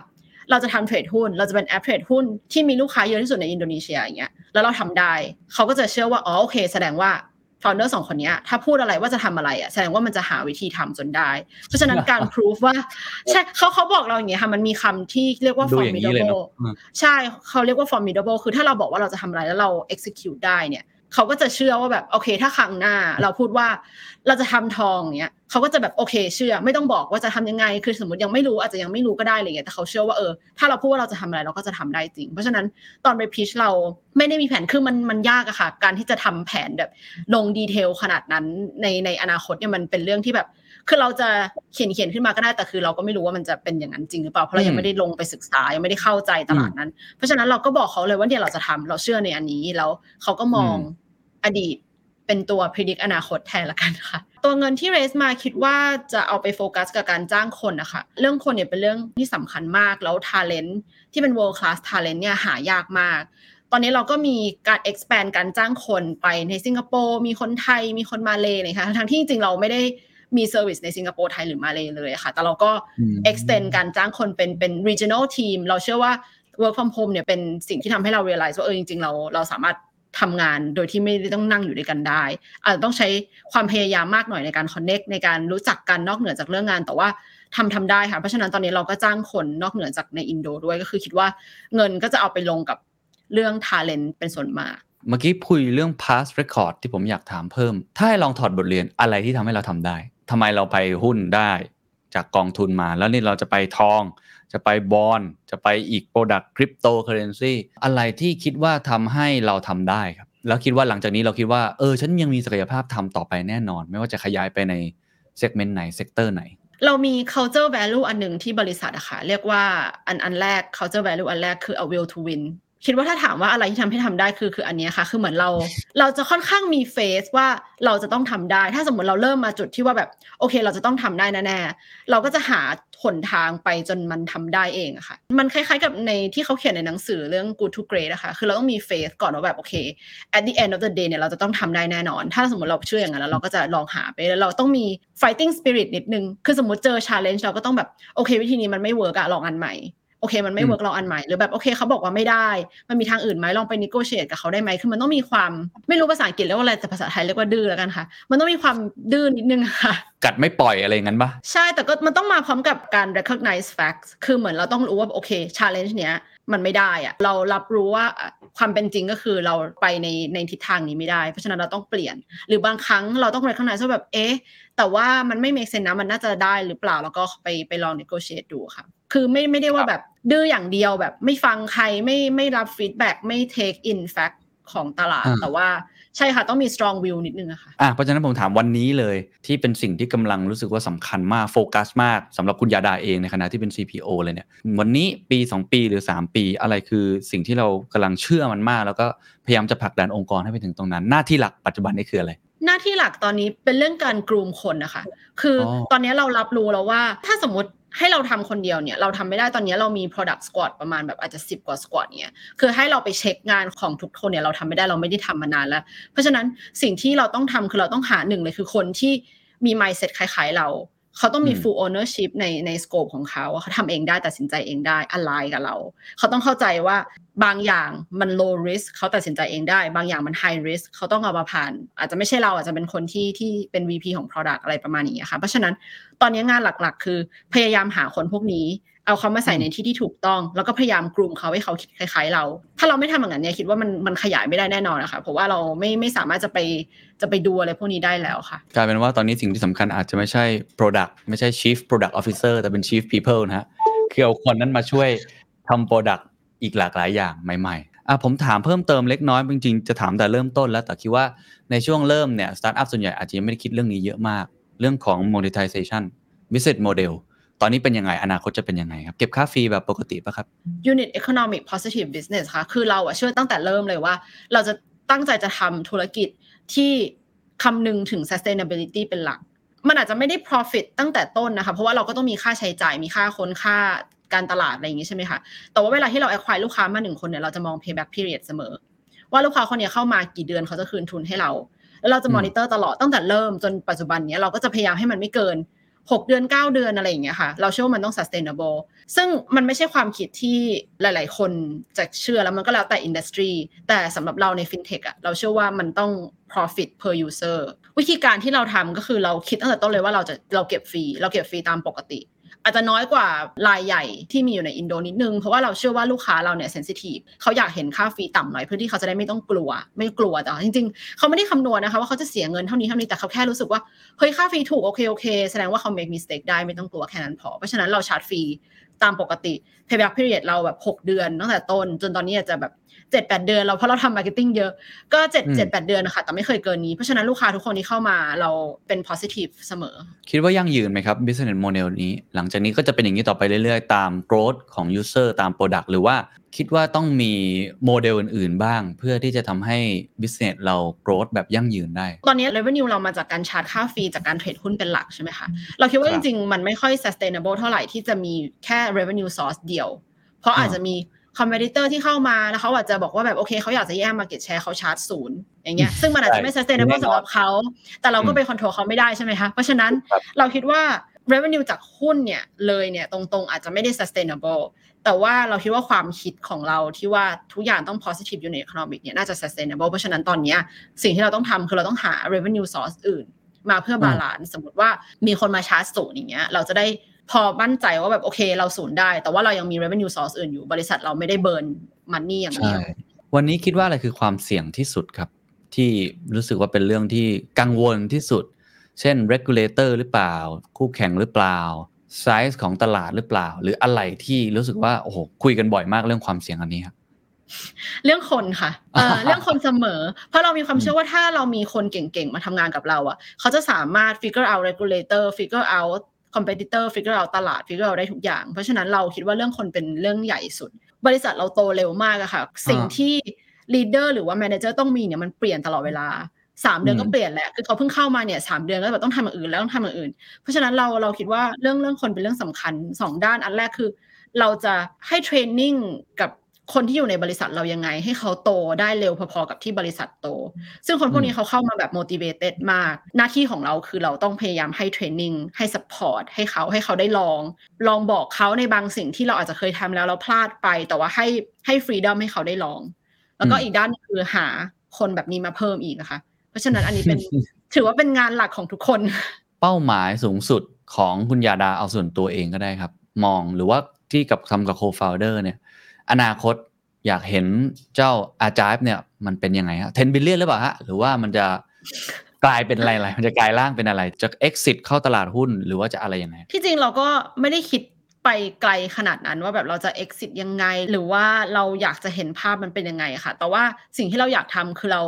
เราจะทำเทรดหุ้น เราจะเป็นแอปเทรดหุ้นที่มีลูกค้าเยอะที่สุดในอินโดนีเซียอย่างเงี้ยแล้วเราทำได้เขาก็จะเชื่อว่าอ๋อโอเค แสดงว่า founder สองคนเนี้ยถ้าพูดอะไรว่าจะทำอะไรอะแสดงว่ามันจะหาวิธีทำจนได้ เพราะฉะนั้นการ proof ว่าใช่เขาเขาบอกเราอย่างเงี้ยค่ะมันมีคำที่เรียกว่าดูอย่างนี้เลยเนาะ formidable อืมใช่เขาเรียกว่า formidable คือถ้าเราบอกว่าเราจะทำอะไรแล้วเรา execute ได้เนี่ย เขาก็จะเชื่อว่าแบบโอเค ถ้าครั้งหน้า เราพูดว่าเราจะทำทองเนี้ยเขาก็จะแบบโอเค เชื่อ ไม่ต้องบอกว่าจะทำยังไงคือสมมติยังไม่รู้อาจจะยังไม่รู้ก็ได้อะไรเงี้ยแต่เขาเชื่อว่าเออถ้าเราพูดว่าเราจะทำอะไรเราก็จะทำได้จริง เพราะฉะนั้นตอนไปพิชเราไม่ได้มีแผนคือมันมันยากอะค่ะ การที่จะทำแผนแบบลงดีเทลขนาดนั้นในในอนาคตเนี่ยมันเป็นเรื่องที่แบบคือเราจะเขียนเขียนขึ้นมาก็ได้แต่คือเราก็ไม่รู้ว่ามันจะเป็นอย่างนั้นจริงหรือเปล่าเพราะเรายังไม่ได้ลงไปศึกษายังไม่ได้เข้าใจตลาดนั้น เพราะฉะนั้นเราก็บอกเขาเลยว่าเนี่ยเราจะทำเราเชื่อในอันนี้แล้วเขาก็มอง อดีตเป็นตัว predict อนาคตแทนละกันค่ะ ตัวเงินที่ raise มาคิดว่าจะเอาไปโฟกัสกับการจ้างคนนะคะ เรื่องคนเนี่ยเป็นเรื่องที่สำคัญมาก แล้ว talent ที่เป็น world class talent เนี่ยหายากมาก ตอนนี้เราก็มีการ expand การจ้างคนไปในสิงคโปร์ มีคนไทย มีคนมาเลยนะคะทั้งที่จริงๆเราไม่ได้มี service ในสิงคโปร์ไทยหรือมาเลยเลยค่ะ แต่เราก็อืม extend การจ้างคนเป็นเป็น regional team เราเชื่อว่า work from home เนี่ยเป็นสิ่งที่ทำให้เรา realize ว่าเออจริงๆเราเราสามารถ ทำงานโดยที่ไม่ได้ต้องนั่งอยู่ด้วยกันได้ อาจจะต้องใช้ความพยายามมากหน่อยในการ connect ในการรู้จักกันนอกเหนือจากเรื่องงาน แต่ว่าทำทำได้ค่ะเพราะฉะนั้นตอนนี้เราก็จ้างคนนอกเหนือจากในอินโดด้วยก็คือคิดว่าเงินก็จะเอาไปลงกับเรื่อง talent เป็นส่วนมากเมื่อกี้คุยเรื่อง past record ที่ผมอยากถามเพิ่ม ถ้าให้ลองถอดบทเรียนอะไรที่ทำให้เราทำได้ทำไมเราไปหุ้นได้ จากกองทุนมาแล้วนี่เราจะไปทอง จะไปบอลจะไปอีก product คริปโตเคอเรนซีอะไรที่คิดว่าทำให้เราทำได้ครับ แล้วคิดว่าหลังจากนี้เราคิดว่าเออฉันยังมีศักยภาพทำต่อไปแน่นอน ไม่ว่าจะขยายไปใน segment ไหน sector ไหน เรามี culture value อันหนึ่งที่บริษัทอะค่ะเรียกว่าอันอันแรก culture value อันแรกคือ a will to win คิดว่าถ้าถามว่าอะไรที่ทำให้ทำได้คือคืออันนี้ค่ะ คือเหมือนเรา เราจะค่อนข้างมีเฟสว่าเราจะต้องทำได้ ถ้าสมมติเราเริ่มมาจุดที่ว่าแบบ โอเค เราจะต้องทำได้แน่ๆเราก็จะหาหนทางไปจนมันทำได้เองอะค่ะ มันคล้ายๆ กับในที่เขาเขียนในหนังสือเรื่อง good to great อะคะ คือเราต้องมีเฟสก่อนว่าแบบโอเค at the end of the day เนี่ยเราจะต้องทำได้แน่นอน ถ้าสมมติเราเชื่ออย่างนั้นแล้วเราก็จะลองหาไปแล้วเราต้องมี fighting spirit นิดนึง คือสมมติเจอ challenge เราก็ต้องแบบโอเค วิธีนี้มันไม่ work อะลองอันใหม่ โอเคมันไม่อืม work ลองอันใหม่หรือแบบโอเคเขาบอกว่าไม่ได้ มันมีทางอื่นไหมลองไป negotiate กับเขาได้ไหมคือมันต้องมีความไม่รู้ภาษาอังกฤษเรียกว่าอะไรแต่ภาษาไทยเรียกว่าดื้อแล้วกันค่ะ มันต้องมีความดื้อนิดนึงอะค่ะ กัดไม่ปล่อยอะไรอย่างนั้นปะใช่แต่ก็มันต้องมาพร้อมกับการ recognize facts คือเหมือนเราต้องรู้ว่าโอเค challenge เนี้ยมันไม่ได้อะเรารับรู้ว่าความเป็นจริงก็คือเราไปในในทิศทางนี้ไม่ได้ เพราะฉะนั้นเราต้องเปลี่ยน หรือบางครั้งเราต้อง recognize ว่าแบบเอ๊ะแต่ว่ามันไม่ make sense นะมันน่าจะได้หรือเปล่าแล้วก็ไปไปลอง negotiate ดูค่ะ คือไม่ไม่ได้ว่าแบบ ดื้ออย่างเดียวแบบไม่ฟังใครไม่ไม่รับ feedback ไม่ take in fact ของตลาดอ่าแต่ว่าใช่ค่ะ ต้องมี strong view นิดนึงอะค่ะอะเพราะฉะนั้นผมถามวันนี้เลยที่เป็นสิ่งที่กำลังรู้สึกว่าสำคัญมากโฟกัสมากสำหรับคุณยาดาเองในขณะที่เป็น CPO เลยเนี่ย วันนี้ปี 2 ปีหรือ 3 ปีอะไรคือสิ่งที่เรากำลังเชื่อมันมาก แล้วก็พยายามจะผลักดันองค์กรให้ไปถึงตรงนั้น หน้าที่หลักปัจจุบันนี่คืออะไรหน้าที่หลักตอนนี้เป็นเรื่องการกรูมคนนะคะ คือออตอนนี้เรารับรู้แล้วว่าถ้าสมมติ ให้เราทำคนเดียวเนี่ยเราทำไม่ได้ตอนนี้เรามี product squad ประมาณแบบอาจจะ 10 กว่า squad เนี่ยคือให้เราไปเช็คงานของทุกคนเนี่ยเราทำไม่ได้เราไม่ได้ทำมานานแล้ว เพราะฉะนั้นสิ่งที่เราต้องทำคือเราต้องหาหนึ่งเลยคือคนที่มี mindset คล้ายๆเรา เขาต้องมีอืม full ownership ในใน scope ของเขาว่าเขาทำเองได้ตัดสินใจเองได้ align กับเรา เขาต้องเข้าใจว่าบางอย่างมัน low risk เขาตัดสินใจเองได้ บางอย่างมัน high risk เขาต้องเอามาผ่าน อาจจะไม่ใช่เราอาจจะเป็นคนที่ที่เป็น VP ของ product อะไรประมาณนี้ค่ะเพราะฉะนั้นตอนนี้งานหลักๆ คือพยายามหาคนพวกนี้ เอาเขามาใส่ในที่ที่ถูกต้อง แล้วก็พยายามกลุ่มเขาให้เขาคิดคล้ายๆเรา ถ้าเราไม่ทำอย่างนั้นเนี่ยคิดว่ามันมันขยายไม่ได้แน่นอนนะคะเพราะว่าเราไม่ไม่สามารถจะไปจะไปดูอะไรพวกนี้ได้แล้วค่ะกลายเป็นว่าตอนนี้สิ่งที่สำคัญอาจจะไม่ใช่ Product ไม่ใช่ Chief Product Officer แต่เป็น Chief People นะฮะคือเอาคนนั้นมาช่วยทำ Product อีกหลากหลายอย่างใหม่ๆอะผมถามเพิ่มเติมเล็กน้อยจริงๆจะถามแต่เริ่มต้นแล้วแต่คิดว่าในช่วงเริ่มเนี่ยสตาร์ทอัพส่วนใหญ่อาจจะยังไม่ได้คิดเรื่องนี้เยอะมาก เรื่องของ monetization business model ตอนนี้เป็นยังไง อนาคตจะเป็นยังไงครับ เก็บค่า fee แบบปกติปะครับ unit economic positive business ค่ะ คือเราอะเชื่อตั้งแต่เริ่มเลยว่า เราจะตั้งใจจะทำธุรกิจที่คำนึงถึง sustainability เป็นหลัก มันอาจจะไม่ได้ profit ตั้งแต่ต้นนะคะ เพราะว่าเราก็ต้องมีค่าใช้จ่าย มีค่าคนค่าการตลาดอะไรอย่างงี้ใช่ไหมคะ แต่ว่าเวลาที่เรา acquire ลูกค้ามาหนึ่งคนเนี่ยเราจะมอง payback period เสมอ ว่าลูกค้าคนเนี้ยเข้ามากี่เดือนเขาจะคืนทุนให้เรา แล้วเราจะอืมมอนิเตอร์ตลอดตั้งแต่เริ่มจนปัจจุบันเนี้ยเราก็จะพยายามให้มันไม่เกิน 6 เดือน 9 เดือนอะไรอย่างเงี้ยค่ะ เราเชื่อว่ามันต้อง sustainable ซึ่งมันไม่ใช่ความคิดที่หลาย ๆ คนจะเชื่อแล้วมันก็แล้วแต่อินดัส tri แต่สำหรับเราใน fintech อะเราเชื่อว่ามันต้อง profit per user วิธีการที่เราทำก็คือเราคิดตั้งแต่ต้นเลยว่าเราจะเราเก็บฟรีเราเก็บฟรีตามปกติ อาจจะน้อยกว่ารายใหญ่ที่มีอยู่ในอินโดนิดนึง เพราะว่าเราเชื่อว่าลูกค้าเราเนี่ยเซนซิทีฟเขาอยากเห็นค่าฟรีต่ำหน่อยเพื่อที่เขาจะได้ไม่ต้องกลัว ไม่กลัวแต่จริง ๆ เขาไม่ได้คำนวณนะคะว่าเขาจะเสียเงินเท่านี้เท่านี้แต่เขาแค่รู้สึกว่าเฮ้ยค่าฟรีถูกโอเคโอเคแสดงว่าเขา make mistake ได้ไม่ต้องกลัวแค่นั้นพอเพราะฉะนั้นเราชาร์จฟรี ตามปกติ payback period เราแบบ 6 เดือนตั้งแต่ต้น จนตอนนี้อาจจะแบบเจ็ดแปดเดือนเราเพราะเราทำ marketing เยอะก็เจ็ดอืมเจ็ดแปดเดือนนะคะแต่ไม่เคยเกินนี้ เพราะฉะนั้นลูกค้าทุกคนที่เข้ามาเราเป็น positive เสมอ คิดว่ายั่งยืนไหมครับ business model นี้ หลังจากนี้ก็จะเป็นอย่างนี้ต่อไปเรื่อยๆ ตาม growth ของ user ตาม product หรือว่า คิดว่าต้องมีโมเดลอื่น ๆ บ้าง เพื่อที่จะทำให้ business เรา growth แบบยั่งยืนได้ ตอนนี้ revenue เรามาจากการชาร์จค่า fee จากการเทรดหุ้นเป็นหลักใช่ไหมคะ เราคิดว่าคจรับริง ๆ มันไม่ค่อย sustainable เท่าไหร่ที่จะมีแค่ revenue source เดียว เพราะอ่าอาจจะมี competitor ที่เข้ามาแล้วเขาอาจจะบอกว่าแบบโอเคเขาอยากจะแย่ง market share เขาชาร์จศูนย์อย่างเงี้ยซึ่งมันอาจจะไม่ sustainable สำหรับเขาแต่เราก็ไป control เขาไม่ได้ใช่ไหมคะเพราะฉะนั้นครับเราคิดว่า revenue จากหุ้นเนี่ยเลยเนี่ยตรงๆ อาจจะไม่ได้ sustainable แต่ว่าเราคิดว่าความคิดของเราที่ว่าทุกอย่างต้อง positive unit economic เนี่ยน่าจะ sustainable เพราะฉะนั้นตอนนี้สิ่งที่เราต้องทำคือเราต้องหา revenue source อื่น มาเพื่อ balance สมมติว่ามีคนมาชาร์จศูนย์อย่างเงี้ยเราจะได้พอมั่นใจว่าแบบโอเคเราศูนย์ได้ แต่ว่าเรายังมี revenue source อื่นอยู่บริษัทเราไม่ได้ burn money อย่างเดียววันนี้คิดว่าอะไรคือความเสี่ยงที่สุดครับ ที่รู้สึกว่าเป็นเรื่องที่กังวลที่สุด เช่น regulator หรือเปล่า คู่แข่งหรือเปล่า size ของตลาดหรือเปล่า หรืออะไรที่รู้สึกว่าโอ้โหคุยกันบ่อยมากเรื่องความเสี่ยงอันนี้ครับเรื่องคนค่ะเอ่อเรื่องคนเสมอ เพราะเรามีความเชื่อว่าถ้าเรามีคนเก่งๆ มาทำงานกับเราอะ เขาจะสามารถ figure out regulator figure out competitor figure out ตลาด figure out ได้ทุกอย่าง เพราะฉะนั้นเราคิดว่าเรื่องคนเป็นเรื่องใหญ่สุด บริษัทเราโตเร็วมากอะค่ะ สิ่งที่ leader หรือว่า manager ต้องมีเนี่ยมันเปลี่ยนตลอดเวลา สามเดือนก็อืมเปลี่ยนแหละคือเขาเพิ่งเข้ามาเนี่ยสามเดือนก็แบบต้องทำอย่างอื่นแล้วต้องทำอย่างอื่น เพราะฉะนั้นเราเราคิดว่าเรื่องเรื่องคนเป็นเรื่องสำคัญสองด้านอันแรกคือ เราจะให้เทรนนิ่งกับคนที่อยู่ในบริษัทเรายังไง ให้เขาโตได้เร็วพอๆกับที่บริษัทโต ซึ่งคนพวกนี้เขาเข้ามาแบบ motivated มาก หน้าที่ของเราคือเราต้องพยายามให้เทรนนิ่งให้ support ให้เขาให้เขาได้ลอง ลองบอกเขาในบางสิ่งที่เราอาจจะเคยทำแล้วเราพลาดไป แต่ว่าให้ให้ freedom ให้เขาได้ลอง แล้วก็อืมอีกด้านหนึ่งคือหาคนแบบนี้มาเพิ่มอีกนะคะ เพราะฉะนั้นอันนี้เป็นถือว่าเป็นงานหลักของทุกคน เป้าหมายสูงสุดของคุณยาดาเอาส่วนตัวเองก็ได้ครับ มองหรือว่าที่กับทำกับ co-founder เนี่ย อนาคตอยากเห็นเจ้าอาจายเนี่ย มันเป็นยังไงฮะ10 billion หรือเปล่าฮะหรือว่ามันจะกลายเป็นอะไรอะไรมันจะกลายร่างเป็นอะไรจะ exit เข้าตลาดหุ้นหรือว่าจะอะไรยังไงที่จริงเราก็ไม่ได้คิดไปไกลขนาดนั้นว่าแบบเราจะ exit ยังไง หรือว่าเราอยากจะเห็นภาพมันเป็นยังไงค่ะ แต่ว่าสิ่งที่เราอยากทำคือเรา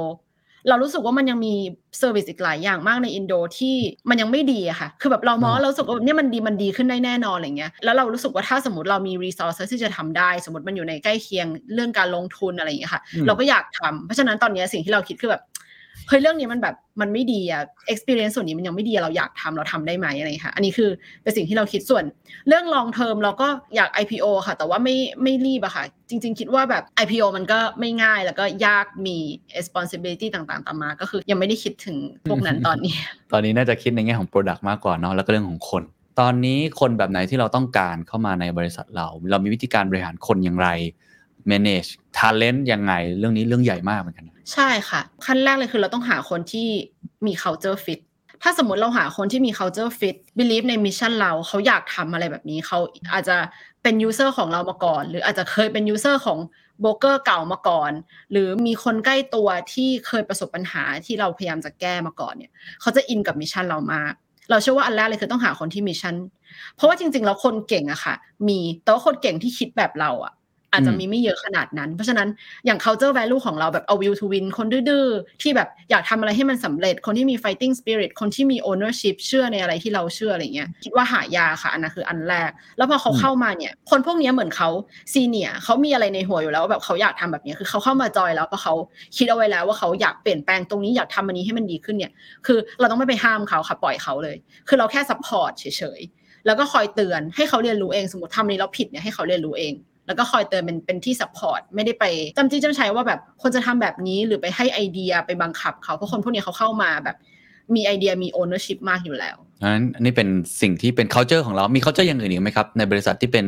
เรารู้สึกว่ามันยังมี service อีกหลายอย่างมากในอินโดที่มันยังไม่ดีอะค่ะ คือแบบเรามองว่าเรารู้สึกว่าเนี่ยมันดีมันดีขึ้นได้แน่นอนอะไรเงี้ย แล้วเรารู้สึกว่าถ้าสมมติเรามีรีซอสที่จะทำได้ สมมติมันอยู่ในใกล้เคียงเรื่องการลงทุนอะไรอย่างเงี้ยค่ะอืมเราก็อยากทำเพราะฉะนั้นตอนเนี้ยสิ่งที่เราคิดคือแบบ เฮ้ยเรื่องนี้มันแบบมันไม่ดีอะ experience ส่วนนี้มันยังไม่ดีอะเราอยากทำเราทำได้ไหมอะไรอย่างเงี้ยค่ะ อันนี้คือเป็นสิ่งที่เราคิดส่วน เรื่อง long term เราก็อยาก IPO ค่ะ แต่ว่าไม่ไม่รีบอะค่ะ จริง ๆ คิดว่าแบบ IPO มันก็ไม่ง่ายแล้วก็ยากมี responsibility ต่างๆตามมา ก็คือยังไม่ได้คิดถึงพวกนั้นตอนนี้ ตอนนี้น่าจะคิดในแง่ของ Product มากกว่าเนาะแล้วก็เรื่องของคน ตอนนี้คนแบบไหนที่เราต้องการเข้ามาในบริษัทเรา เรามีวิธีการบริหารคนอย่างไร manage talent ยังไงเรื่องนี้เรื่องใหญ่มากเหมือนกันใช่ค่ะ ขั้นแรกเลยคือเราต้องหาคนที่มี culture fit ถ้าสมมติเราหาคนที่มี culture fit believe ในมิชชั่นเราเขาอยากทำอะไรแบบนี้เขาอาจจะเป็น user ของเรามาก่อน หรืออาจจะเคยเป็น user ของโบรกเกอร์เก่ามาก่อน หรือมีคนใกล้ตัวที่เคยประสบปัญหาที่เราพยายามจะแก้มาก่อนเนี่ยเขาจะอินกับ mission เรามากเราเชื่อว่าอันแรกเลยคือต้องหาคนที่ mission เพราะว่าจริงๆ แล้วคนเก่งอะค่ะ มี แต่ว่าคนเก่งที่คิดแบบเราอะ อาจจะมีไม่เยอะขนาดนั้น เพราะฉะนั้นอย่าง culture value ของเราแบบเอา will to win คนดื้อๆที่แบบอยากทำอะไรให้มันสำเร็จ คนที่มี fighting spirit คนที่มี ownership เชื่อในอะไรที่เราเชื่ออะไรเงี้ยคิดว่าหายากค่ะอันนั้นคืออันแรก แล้วพอเขาเข้ามาเนี่ย คนพวกเนี้ยเหมือนเขาซีเนียเขามีอะไรในหัวอยู่แล้วว่าแบบเขาอยากทำแบบเนี้ยคือเขาเข้ามาจอยแล้วเพราะเขาคิดเอาไว้แล้วว่าเขาอยากเปลี่ยนแปลงตรงนี้อยากทำอันนี้ให้มันดีขึ้นเนี่ย คือเราต้องไม่ไปห้ามเขาค่ะปล่อยเขาเลย คือเราแค่ support เฉยๆแล้วก็คอยเตือนให้เขาเรียนรู้เองสมมติทำอันนี้เราผิดเนี่ยให้เขาเรียนรู้เอง แล้วก็คอยเตือนเป็นเป็นที่ support ไม่ได้ไปจำจี้จำชัยว่าแบบคนจะทำแบบนี้หรือไปให้ไอเดียไปบังคับเขาเพราะคนพวกนี้เขาเข้ามาแบบมีไอเดียมี ownership มากอยู่แล้วอันนั้นอันนี้เป็นสิ่งที่เป็น culture ของเรา มี culture อย่างอื่นอีกไหมครับ ในบริษัทที่เป็น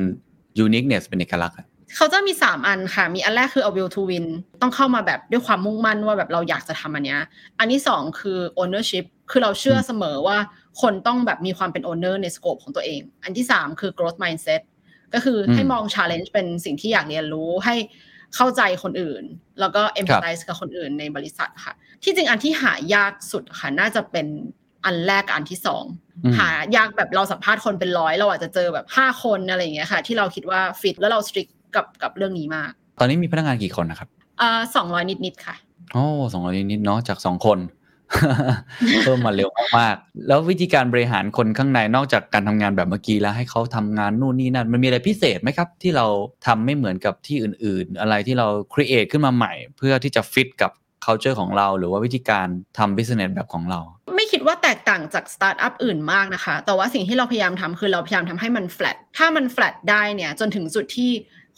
uniqueness เป็นเอกลักษณ์อะเขาจะมี 3 อันค่ะ มีอันแรกคือ a will to win ต้องเข้ามาแบบด้วยความมุ่งมั่นว่าแบบเราอยากจะทำอันเนี้ย อันที่ 2 คือ ownership คือเราเชื่อเสมอว่าคนต้องแบบมีความเป็น owner ในสโคปของตัวเอง อันที่ 3 คือ growth mindset ก็คือให้มอง challenge เป็นสิ่งที่อยากเรียนรู้ให้เข้าใจคนอื่น แล้วก็ empathize กับคนอื่นในบริษัทค่ะ ที่จริงอันที่หายากสุดค่ะน่าจะเป็นอันแรกกับอันที่สองอืมหายากแบบเราสัมภาษณ์คนเป็นร้อยเราอาจจะเจอแบบห้าคนอะไรอย่างเงี้ยค่ะ ที่เราคิดว่าฟิตแล้วเราสตริกกับกับเรื่องนี้มาก ตอนนี้มีพนักงานกี่คนนะครับอ่าสองร้อยนิดๆค่ะโอ้สองร้อยนิดๆเนาะจากสองคน เพิ่มมาเร็วมากๆแล้ววิธีการบริหารคนข้างในนอกจากการทำงานแบบเมื่อกี้แล้วให้เขาทำงานนู่นนี่นั่นมันมีอะไรพิเศษไหมครับ ที่เราทำไม่เหมือนกับที่ออื่น ๆ อะไรที่เรา create ขึ้นมาใหม่ เพื่อที่จะฟิตกับ culture ของเรา หรือว่าวิธีการทำ business แบบของเรา ไม่คิดว่าแตกต่างจากสตาร์ทอัพอื่นมากนะคะ แต่ว่าสิ่งที่เราพยายามทำคือเราพยายามทำให้มัน flat ถ้ามัน flat ได้เนี่ยจนถึงจุดที่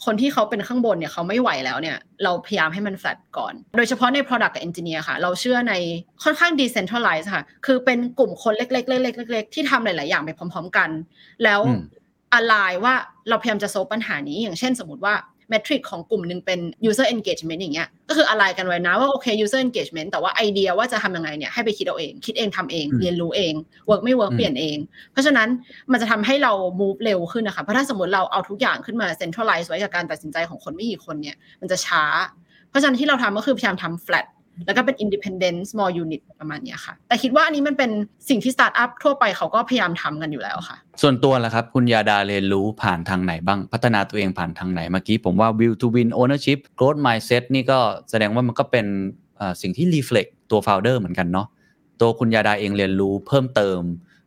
คนที่เขาเป็นข้างบนเนี่ยเขาไม่ไหวแล้วเนี่ย เราพยายามให้มัน flat ก่อน โดยเฉพาะใน product กับ engineer ค่ะ เราเชื่อในค่อนข้าง decentralize ค่ะ คือเป็นกลุ่มคนเล็กๆเล็กๆเล็กๆที่ทำหลาย ๆ อย่างไปพร้อม ๆ กัน แล้วอืมอะไรว่าเราพยายามจะโซฟปัญหานี้อย่างเช่นสมมติว่า เมทริกของกลุ่มหนึ่งเป็น user engagement อย่างเงี้ยก็คืออะไรกันไว้นะว่าโอเค user engagement แต่ว่าไอเดียว่าจะทำยังไงเนี่ยให้ไปคิดเอาเอง คิดเองทำเองอืมเรียนรู้เอง work ไม่ work อืมเปลี่ยนเอง เพราะฉะนั้นมันจะทำให้เรา move เร็วขึ้นนะคะเพราะถ้าสมมติเราเอาทุกอย่างขึ้นมา centralize ไว้กับการตัดสินใจของคนไม่กี่คนเนี่ยมันจะช้า เพราะฉะนั้นที่เราทำก็คือพยายามทำ flat แล้วก็เป็น independent small unit ประมาณเนี้ยค่ะ แต่คิดว่าอันนี้มันเป็นสิ่งที่ startup ทั่วไปเขาก็พยายามทำกันอยู่แล้วค่ะ ส่วนตัวล่ะครับ คุณยาดาเรียนรู้ผ่านทางไหนบ้าง พัฒนาตัวเองผ่านทางไหน เมื่อกี้ผมว่า will to win ownership growth mindset นี่ก็แสดงว่ามันก็เป็นเอ่อสิ่งที่ reflect ตัว founder เหมือนกันเนาะตัวคุณยาดาเองเรียนรู้เพิ่มเติม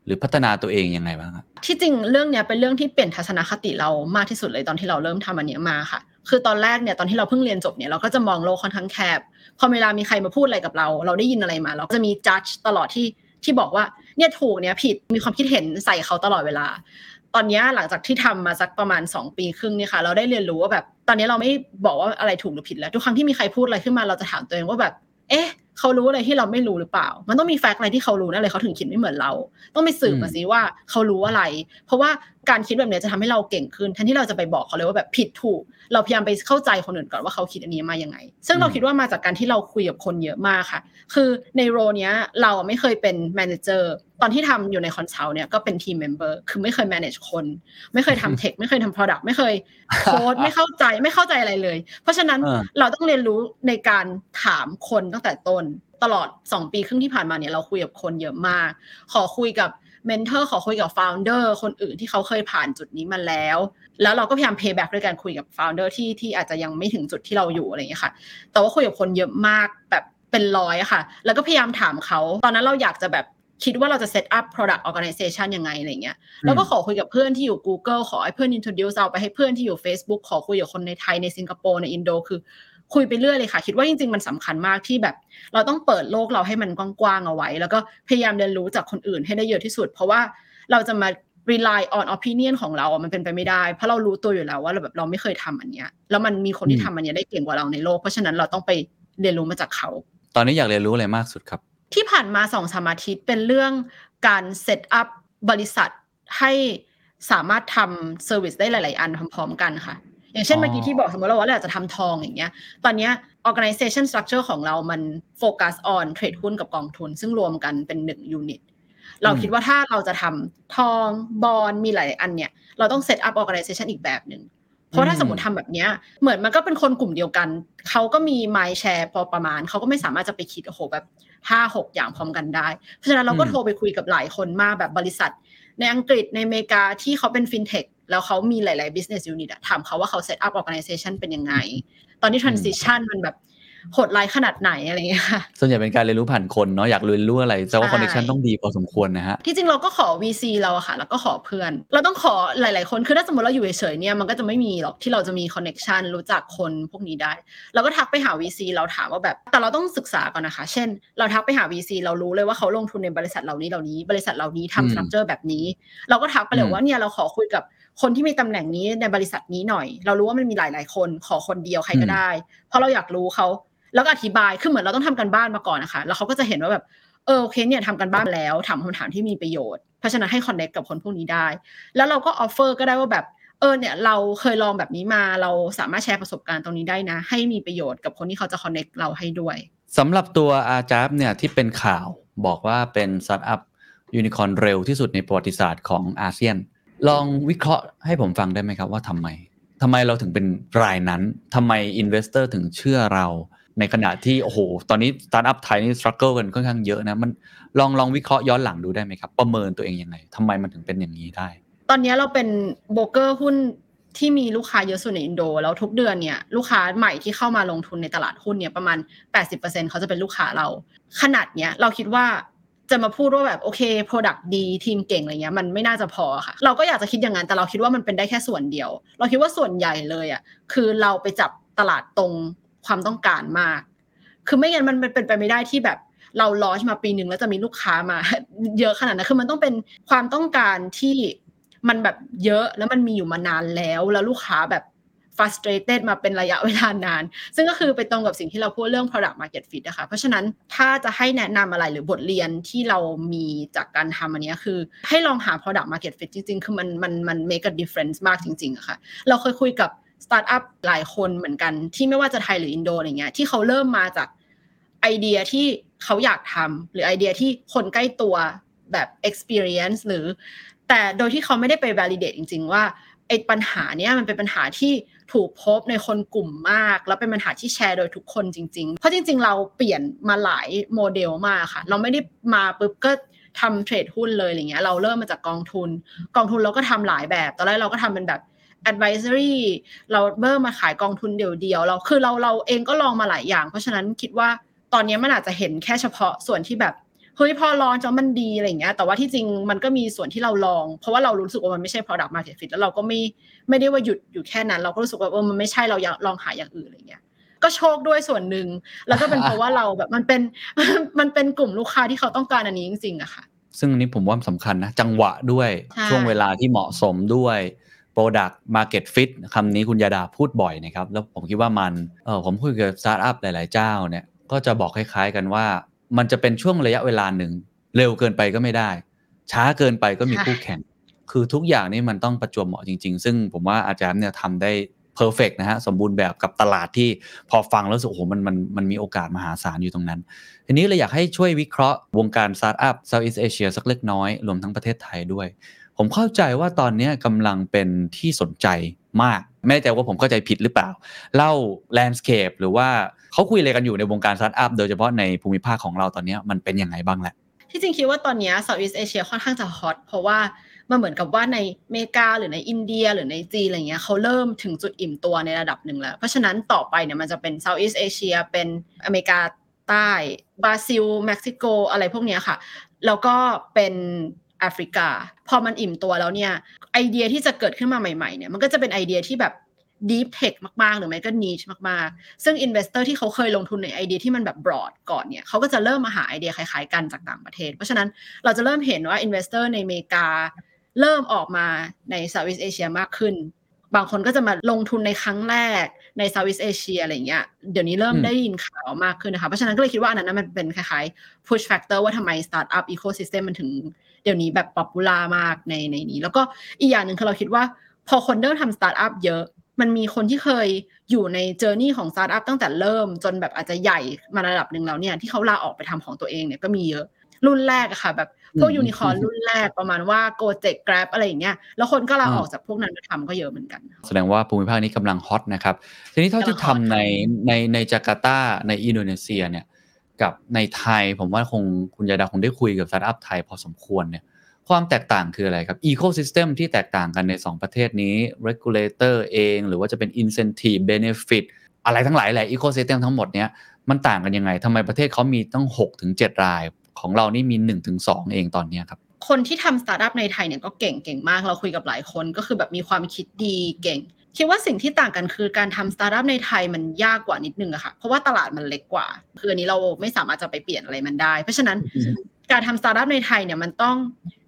หรือพัฒนาตัวเองยังไงบ้างครับที่จริงเรื่องเนี้ยเป็นเรื่องที่เปลี่ยนทัศนคติเรามากที่สุดเลยตอนที่เราเริ่มทำอันเนี้ยมาค่ะ คือตอนแรกเนี่ยตอนที่เราเพิ่งเรียนจบเนี่ยเราก็จะมองโลกค่อนข้างแคบพ อเวลามีใครมาพูดอะไรกับเรา เราได้ยินอะไรมา เราก็จะมีจัดตลอดที่ที่บอกว่าเนี่ยถูกเนี่ยผิดมีความคิดเห็นใส่เขาตลอดเวลา ตอนนี้หลังจากที่ทำมาสักประมาณ 2 ปีครึ่งเนี่ยค่ะ เราได้เรียนรู้ว่าแบบ ตอนนี้เราไม่บอกว่าอะไรถูกหรือผิดแล้วทุกครั้งที่มีใครพูดอะไรขึ้นมาเราจะถามตัวเองว่าแบบ เอ๊ะ เขารู้อะไรที่เราไม่รู้หรือเปล่า มันต้องมีแฟกต์อะไรที่เขารู้นั่นเลยเขาถึงคิดไม่เหมือนเรา ต้องไปสืบมาซิว่าเขารู้อะไร เพราะว่าการคิดแบบเนี้ยจะทำให้เราเก่งขึ้นแทนที่เราจะไปบอกเขาเลยว่าแบบผิดถูก เราพยายามไปเข้าใจคนอื่นก่อนว่าเขาคิดอันนี้มายังไง ซึ่งเราคิดว่ามาจากการที่เราคุยกับคนเยอะมากค่ะ คือใน role เนี้ยเราไม่เคยเป็น manager ตอนที่ทำอยู่ใน consult เนี่ยก็เป็น team member คือไม่เคย manage คน ไม่เคยทำ tech ไม่เคยทำ product ไม่เคยโค้ดไม่เข้าใจไม่เข้าใจอะไรเลย เพราะฉะนั้นเออเราต้องเรียนรู้ในการถามคนตั้งแต่ต้นตลอด 2 ปีครึ่งที่ผ่านมาเนี่ยเราคุยกับคนเยอะมาก ขอคุยกับ mentor ขอคุยกับ f าวเดอร์คนอื่นที่เขาเคยผ่านจุดนี้มาแล้ว แล้วเราก็พยายาม pay back ด้วยการคุยกับ f าวเดอร์ที่ที่อาจจะยังไม่ถึงจุดที่เราอยู่อะไรอย่างเงี้ยค่ะ แต่ว่าคุยกับคนเยอะมากแบบเป็นร้อยอะค่ะ แล้วก็พยายามถามเขา ตอนนั้นเราอยากจะแบบคิดว่าเราจะ set up product organization ยังไงอะไรเงี้ย แล้วก็ขอคุยกับเพื่อนที่อยู่ Google ขอให้เพื่อน introduce เราไปให้เพื่อนที่อยู่ Facebook ขอคุยกับคนในไทยในสิงคโปร์ในอินโดคือ คุยไปเรื่อยเลยค่ะ คิดว่าจริง ๆ มันสำคัญมากที่แบบ เราต้องเปิดโลกเราให้มันกว้างๆเอาไว้ แล้วก็พยายามเรียนรู้จากคนอื่นให้ได้เยอะที่สุด เพราะว่าเราจะมา rely on opinion ของเราอะมันเป็นไปไม่ได้ เพราะเรารู้ตัวอยู่แล้วว่าเราแบบเราไม่เคยทำอันเนี้ย แล้วมันมีคนที่ทำอันเนี้ยได้เก่งกว่าเราในโลก เพราะฉะนั้นเราต้องไปเรียนรู้มาจากเขา ตอนนี้อยากเรียนรู้อะไรมากสุดครับ ที่ผ่านมาสองสามอาทิตย์เป็นเรื่องการ set up บริษัทให้สามารถทำ service ได้หลาย ๆ อันพร้อม ๆ กันค่ะ อย่างเช่นอ๋อเมื่อกี้ที่บอกสมมติเราว่าเราอยากจะทำทองอย่างเงี้ย ตอนเนี้ย organization structure ของเรามันโฟกัส on เทรดหุ้นกับกองทุน ซึ่งรวมกันเป็นหนึ่ง unitเราคิดว่าถ้าเราจะทำทำ product หลายอันเนี่ย เราต้องเซตอัพ organization อีกแบบหนึ่งเพราะถ้าอืมสมมติทำแบบเนี้ย เหมือนมันก็เป็นคนกลุ่มเดียวกัน เขาก็มี mind share พอประมาณ เขาก็ไม่สามารถจะไปคิดโอ้โหแบบห้าหกอย่างพร้อมกันได้ เพราะฉะนั้นเราก็อืมโทรไปคุยกับหลายคนมากแบบบริษัท ในอังกฤษในอเมริกาที่เขาเป็นฟินเทค แล้วเขามีหลาย ๆ business unit อะถามเขาว่าเขา set up organization เป็นยังไง ตอนนี้ transition มันแบบโหดร้ายขนาดไหนอะไรอย่างเงี้ยค่ะส่วนใหญ่เป็นการเรียนรู้ผ่านคนเนาะอยากเรียนรู้อะไรแต่ว่าใช่ connection ต้องดีพอสมควรนะฮะ ที่จริงเราก็ขอ VC เราอะค่ะแล้วก็ขอเพื่อน เราต้องขอหลาย ๆ คนคือถ้าสมมติเราอยู่เฉย ๆ เนี่ยมันก็จะไม่มีหรอกที่เราจะมี connection รู้จักคนพวกนี้ได้ เราก็ทักไปหา VC เราถามว่าแบบแต่เราต้องศึกษาก่อนนะคะ เช่น เราทักไปหา VC เรารู้เลยว่าเขาลงทุนในบริษัทเหล่านี้เหล่านี้ บริษัทเหล่านี้อืมทำ structure แบบนี้ เราก็ทักไปเลอืยมว่าเนี่ยเราขอคุยกับ คนที่มีตำแหน่งนี้ในบริษัทนี้หน่อย เรารู้ว่ามันมีหลาย ๆ คนขอคนเดียวใครก็ได้ เพราะเราอยากรู้เขาแล้วก็อธิบายคือเหมือนเราต้องทำการบ้านมาก่อนนะคะแล้วเขาก็จะเห็นว่าแบบเออโอเคเนี่ยทำการบ้านแล้วถามคำถามที่มีประโยชน์ เพราะฉะนั้นให้ connect กับคนพวกนี้ได้ แล้วเราก็ offer ก็ได้ว่าแบบเออเนี่ยเราเคยลองแบบนี้มาเราสามารถแชร์ประสบการณ์ตรงนี้ได้นะ ให้มีประโยชน์กับคนที่เขาจะ connect เราให้ด้วยสำหรับตัวอาจ p เนี่ยที่เป็นข่าวบอกว่าเป็นสตาร์ทอัพยูนิคอร์นเร็วที่สุดในประวัติศาสตร์ของอาเซียน ลองวิเคราะห์ให้ผมฟังได้ไหมครับว่าทำไมทำไมเราถึงเป็นรายนั้นทำไม investor ถึงเชื่อเรา ในขณะที่โอ้โหตอนนี้สตาร์ทอัพไทยนี่ struggle กันค่อนข้างเยอะนะมันลองลองวิเคราะห์ย้อนหลังดูได้ไหมครับ ประเมินตัวเองยังไงทำไมมันถึงเป็นอย่างนี้ได้ ตอนนี้เราเป็นโบรกเกอร์หุ้นที่มีลูกค้าเยอะสุดในอินโด แล้วทุกเดือนเนี่ยลูกค้าใหม่ที่เข้ามาลงทุนในตลาดหุ้นเนี่ยประมาณ 80%เขาจะเป็นลูกค้าเรา ขนาดเนี้ยเราคิดว่า จะมาพูดว่าแบบโอเค product ดีทีมเก่งอะไรเงี้ยมันไม่น่าจะพอค่ะ เราก็อยากจะคิดอย่างนั้นแต่เราคิดว่ามันเป็นได้แค่ส่วนเดียว เราคิดว่าส่วนใหญ่เลยอะคือเราไปจับตลาดตรงความต้องการมาก คือไม่งั้นมันเป็นไปไม่ได้ที่แบบเราลอชมาปีหนึ่งแล้วจะมีลูกค้ามา เยอะขนาดนั้นคือมันต้องเป็นความต้องการที่มันแบบเยอะแล้วมันมีอยู่มานานแล้ว แล้วลูกค้าแบบ frustrated มาเป็นระยะเวลานาน ซึ่งก็คือไปตรงกับสิ่งที่เราพูดเรื่อง product market fit นะคะ เพราะฉะนั้นถ้าจะให้แนะนำอะไรหรือบทเรียนที่เรามีจากการทำอันนี้คือ ให้ลองหา product market fit จริงๆ คือมันมันมัน make a difference มากจริงๆอะค่ะ เราเคยคุยกับสตาร์ทอัพหลายคนเหมือนกันที่ไม่ว่าจะไทยหรืออินโดอะไรเงี้ยที่เขาเริ่มมาจากไอเดียที่เขาอยากทำหรือไอเดียที่คนใกล้ตัวแบบ experience หรือ แต่โดยที่เขาไม่ได้ไป validate จริง ๆ ว่าไอ้ปัญหาเนี้ยมันเป็นปัญหาที่ ถูกพบในคนกลุ่มมาก แล้วเป็นปัญหาที่แชร์โดยทุกคนจริง ๆ เพราะจริง ๆ เราเปลี่ยนมาหลายโมเดลมากค่ะ เราไม่ได้มาปุ๊บก็ทำเทรดหุ้นเลยอะไรเงี้ยเราเริ่มมาจากกองทุน กองทุนเราก็ทำหลายแบบ ตอนแรกเราก็ทำเป็นแบบ advisory เราเริ่มมาขายกองทุนเดียวๆเราคือเราเราเองก็ลองมาหลายอย่าง เพราะฉะนั้นคิดว่าตอนนี้มันอาจจะเห็นแค่เฉพาะส่วนที่แบบ เฮ้ยพอลองจนมันดีอะไรเงี้ย แต่ว่าที่จริงมันก็มีส่วนที่เราลอง เพราะว่าเรารู้สึกว่ามันไม่ใช่ product market fit แล้วเราก็ไม่ไม่ได้ว่าหยุดอยู่แค่นั้น เราก็รู้สึกว่าเออมันไม่ใช่เราอยากลองหาอย่างอื่นอะไรเงี้ย ก็โชคด้วยส่วนหนึ่งแล้วก็เป็นเพราะว่าเราแบบมันเป็นมันเป็นกลุ่มลูกค้าที่เขาต้องการอันนี้จริงๆอะค่ะ ซึ่งอันนี้ผมว่าสำคัญนะจังหวะด้วยใช่ช่วงเวลาที่เหมาะสมด้วย Product Market Fit คำนี้คุณยาดาพูดบ่อยนะครับแล้วผมคิดว่ามันเออผมคุยกับสตาร์ทอัพหลาย ๆ เจ้าเนี่ยก็จะบอกคล้าย ๆ กันว่า มันจะเป็นช่วงระยะเวลาหนึ่ง เร็วเกินไปก็ไม่ได้ ช้าเกินไปก็มีคู่แข่ง คือทุกอย่างนี่มันต้องประจวบเหมาะจริง ๆ ซึ่งผมว่าอาจารย์เนี่ยทำได้perfect นะฮะสมบูรณ์แบบกับตลาดที่พอฟังแล้วรู้สึกโอ้โหมันมันมันมีโอกาสมหาศาลอยู่ตรงนั้น ทีนี้เลยอยากให้ช่วยวิเคราะห์วงการสตาร์ทอัพ Southeast Asia สักเล็กน้อย รวมทั้งประเทศไทยด้วย ผมเข้าใจว่าตอนนี้กำลังเป็นที่สนใจ มาก ไม่แน่ใจว่าผมเข้าใจผิดหรือเปล่า เล่า landscape หรือว่าเขาคุยอะไรกันอยู่ในวงการสตาร์ทอัพโดยเฉพาะในภูมิภาคของเราตอนนี้มันเป็นยังไงบ้างแหละที่จริงคิดว่าตอนนี้ Southeast Asia ค่อนข้างจะ hot เพราะว่ามันเหมือนกับว่าในเมกาหรือในอินเดียหรือในจีนอะไรเงี้ยเขาเริ่มถึงจุดอิ่มตัวในระดับหนึ่งแล้ว เพราะฉะนั้นต่อไปเนี่ยมันจะเป็น Southeast Asia เป็นอเมริกาใต้บราซิลเม็กซิโกอะไรพวกนี้ค่ะ แล้วก็เป็น แอฟริกา พอมันอิ่มตัวแล้วเนี่ยไอเดียที่จะเกิดขึ้นมาใหม่ๆเนี่ยมันก็จะเป็นไอเดียที่แบบ deep tech มากๆ หรือไม่ก็ niche มากๆ ซึ่ง investor ที่เขาเคยลงทุนในไอเดียที่มันแบบ broad ก่อนเนี่ยเขาก็จะเริ่มมาหาไอเดียคล้ายๆกันจากต่างประเทศ เพราะฉะนั้นเราจะเริ่มเห็นว่า investor ในอเมริกา เริ่มออกมาใน Southeast Asia มากขึ้น บางคนก็จะมาลงทุนในครั้งแรกใน Southeast Asia อะไรเงี้ยเดี๋ยวนี้เริ่มอืมได้ยินข่าวมากขึ้นนะคะ เพราะฉะนั้นก็เลยคิดว่าอันนั้นนะมันเป็นคล้ายๆ push factor ว่าทำไม startup ecosystem มันถึง เดี๋ยวนี้แบบ popular มากในในนี้ แล้วก็อีกอย่างหนึ่งคือเราคิดว่า พอคนเริ่มทำสตาร์ทอัพเยอะ มันมีคนที่เคยอยู่ใน journey ของสตาร์ทอัพตั้งแต่เริ่มจนแบบอาจจะใหญ่มาระดับหนึ่งแล้วเนี่ยที่เขาลาออกไปทำของตัวเองเนี่ยก็มีเยอะรุ่นแรกอะค่ะ แบบพวกอืมยูนิคอร์อืมรุ่นแรกประมาณว่า Gojek Grab อะไรอย่างเงี้ยแล้วคนก็ลาอืมออกจากพวกนั้นมาทำก็เยอะเหมือนกัน แสดงว่าภูมิภาคนี้กำลัง hot นะครับ ทีนี้เท่าที่ทำในในในจาการ์ตาในอินโดนีเซียเนี่ย กับในไทย ผมว่าคงคุณญาดาคงได้คุยกับสตาร์ทอัพไทยพอสมควรเนี่ยความแตกต่างคืออะไรครับ Ecosystem ที่แตกต่างกันใน 2 ประเทศนี้ Regulator เอง หรือว่าจะเป็น Incentive Benefit อะไรทั้งหลายแหละ Ecosystem ทั้งหมดเนี้ยมันต่างกันยังไงทำไมประเทศเขามีตั้ง6ถึง7ราย ของเรานี่มี1ถึง2เองตอนนี้ครับ คนที่ทำสตาร์ทอัพในไทยเนี่ยก็เก่งเก่งมากเราคุยกับหลายคนก็คือแบบมีความคิดดีเก่ง คิดว่าสิ่งที่ต่างกันคือการทำสตาร์ทอัพในไทยมันยากกว่านิดนึงอะค่ะเพราะว่าตลาดมันเล็กกว่าคืออันนี้เราไม่สามารถจะไปเปลี่ยนอะไรมันได้ เพราะฉะนั้นการทำสตาร์ทอัพในไทยเนี่ยมันต้อง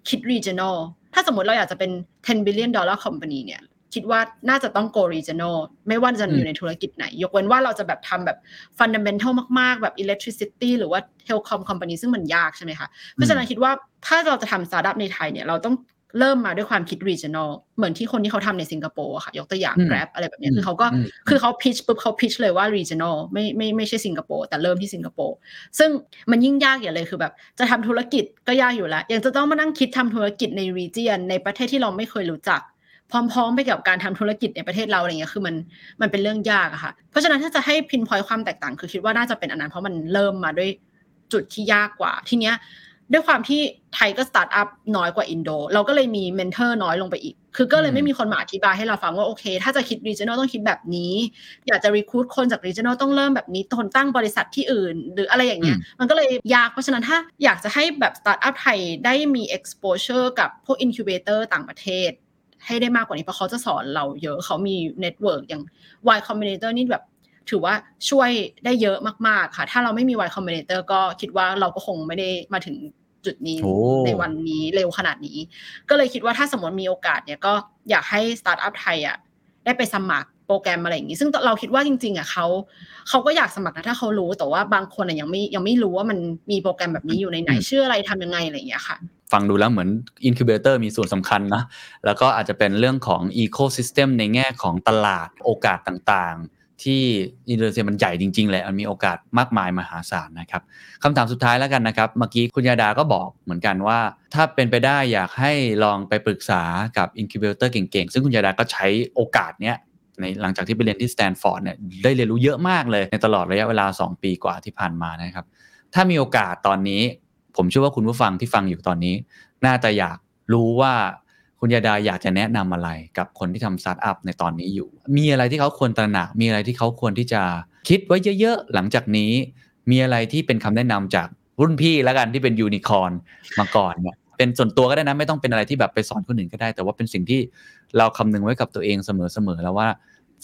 คิด regional ถ้าสมมติเราอยากจะเป็น 10 billion dollar company เนี่ยคิดว่าน่าจะต้อง go regional ไม่ว่าจะอยู่ในธุรกิจไหน ยกเว้นว่าเราจะแบบทำแบบ fundamental มาก ๆ แบบ electricity หรือว่า telecom company ซึ่งมันยากใช่ไหมคะ เพราะฉะนั้นคิดว่าถ้าเราจะทำสตาร์ทอัพในไทยเนี่ยเราต้อง เริ่มมาด้วยความคิด regional เหมือนที่คนที่เขาทำในสิงคโปร์อะค่ะ ยกตัวอย่างอืม Grab อะไรแบบเนี้ยอืมคือเขาก็อืมคือเขา pitch ปุ๊บเขา pitch เลยว่า regional ไม่ไม่ไม่ใช่สิงคโปร์แต่เริ่มที่สิงคโปร์ซึ่งมันยิ่งยากอย่างเลยคือแบบ จะทำธุรกิจก็ยากอยู่แล้วยังจะต้องมานั่งคิดทำธุรกิจใน region ในประเทศที่เราไม่เคยรู้จักพร้อมๆ ไปกับการทำธุรกิจในประเทศเราอะไรเงี้ยคือมันมันเป็นเรื่องยากอะค่ะ เพราะฉะนั้นถ้าจะให้ pinpoint ความแตกต่างคือคิดว่าน่าจะเป็นอันนั้นเพราะมันเริ่มมาด้วยจุดที่ยากกว่า ทีเนี้ย ด้วยความที่ไทยก็สตาร์ทอัพน้อยกว่าอินโด เราก็เลยมี mentor น้อยลงไปอีก คือก็เลยไม่มีคนมาอธิบายให้เราฟังว่าโอเค ถ้าจะคิด regional ต้องคิดแบบนี้ อยากจะ recruit คนจาก regional ต้องเริ่มแบบนี้คนตั้งบริษัทที่อื่น หรืออะไรอย่างเงี้ย มันก็เลยยาก เพราะฉะนั้นถ้าอยากจะให้แบบสตาร์ทอัพไทยได้มี exposure กับพวก incubator ต่างประเทศ ให้ได้มากกว่านี้เพราะเขาจะสอนเราเยอะเขามี network อย่าง Y Combinator นี่แบบ ถือว่าช่วยได้เยอะมากๆค่ะ ถ้าเราไม่มี Y Combinator ก็คิดว่าเราก็คงไม่ได้มาถึงจุดนี้โอ้ในวันนี้เร็วขนาดนี้ ก็เลยคิดว่าถ้าสมมติมีโอกาสเนี่ยก็อยากให้สตาร์ทอัพไทยอะได้ไปสมัครโปรแกรมอะไรอย่างนี้ ซึ่งเราคิดว่าจริงๆอะเขาเขาก็อยากสมัครนะถ้าเขารู้แต่ว่าบางคนอะยังไม่ยังไม่รู้ว่ามันมีโปรแกรมแบบนี้อยู่ในไหนชื่ออะไรทำยังไงอะไรอย่างเงี้ยค่ะ ฟังดูแล้วเหมือน incubator มีส่วนสำคัญนะแล้วก็อาจจะเป็นเรื่องของ ecosystem ในแง่ของตลาดโอกาสต่างๆ ที่อินโดนีเซียมันใหญ่จริงๆแหละมันมีโอกาสมากมายมหาศาลนะครับคำถามสุดท้ายแล้วกันนะครับ เมื่อกี้คุณญาดาก็บอกเหมือนกันว่า ถ้าเป็นไปได้อยากให้ลองไปปรึกษากับ incubator เก่งๆ ซึ่งคุณญาดาก็ใช้โอกาสเนี้ยในหลังจากที่ไปเรียนที่สแตนฟอร์ดเนี่ยได้เรียนรู้เยอะมากเลย ในตลอดระยะเวลา 2 ปีกว่าที่ผ่านมานะครับ ถ้ามีโอกาสตอนนี้ ผมเชื่อว่าคุณผู้ฟังที่ฟังอยู่ตอนนี้ น่าจะอยากรู้ว่า คุณญาดาอยากจะแนะนำอะไรกับคนที่ทำสตาร์ทอัพในตอนนี้อยู่ มีอะไรที่เขาควรตระหนัก มีอะไรที่เขาควรที่จะคิดไว้เยอะๆ หลังจากนี้ มีอะไรที่เป็นคำแนะนำจากรุ่นพี่แล้วกันที่เป็นยูนิคอร์นมาก่อนเนี่ยเป็นส่วนตัวก็ได้นะไม่ต้องเป็นอะไรที่แบบไปสอนคนอื่นก็ได้ แต่ว่าเป็นสิ่งที่เราคำนึงไว้กับตัวเองเสมอๆแล้วว่า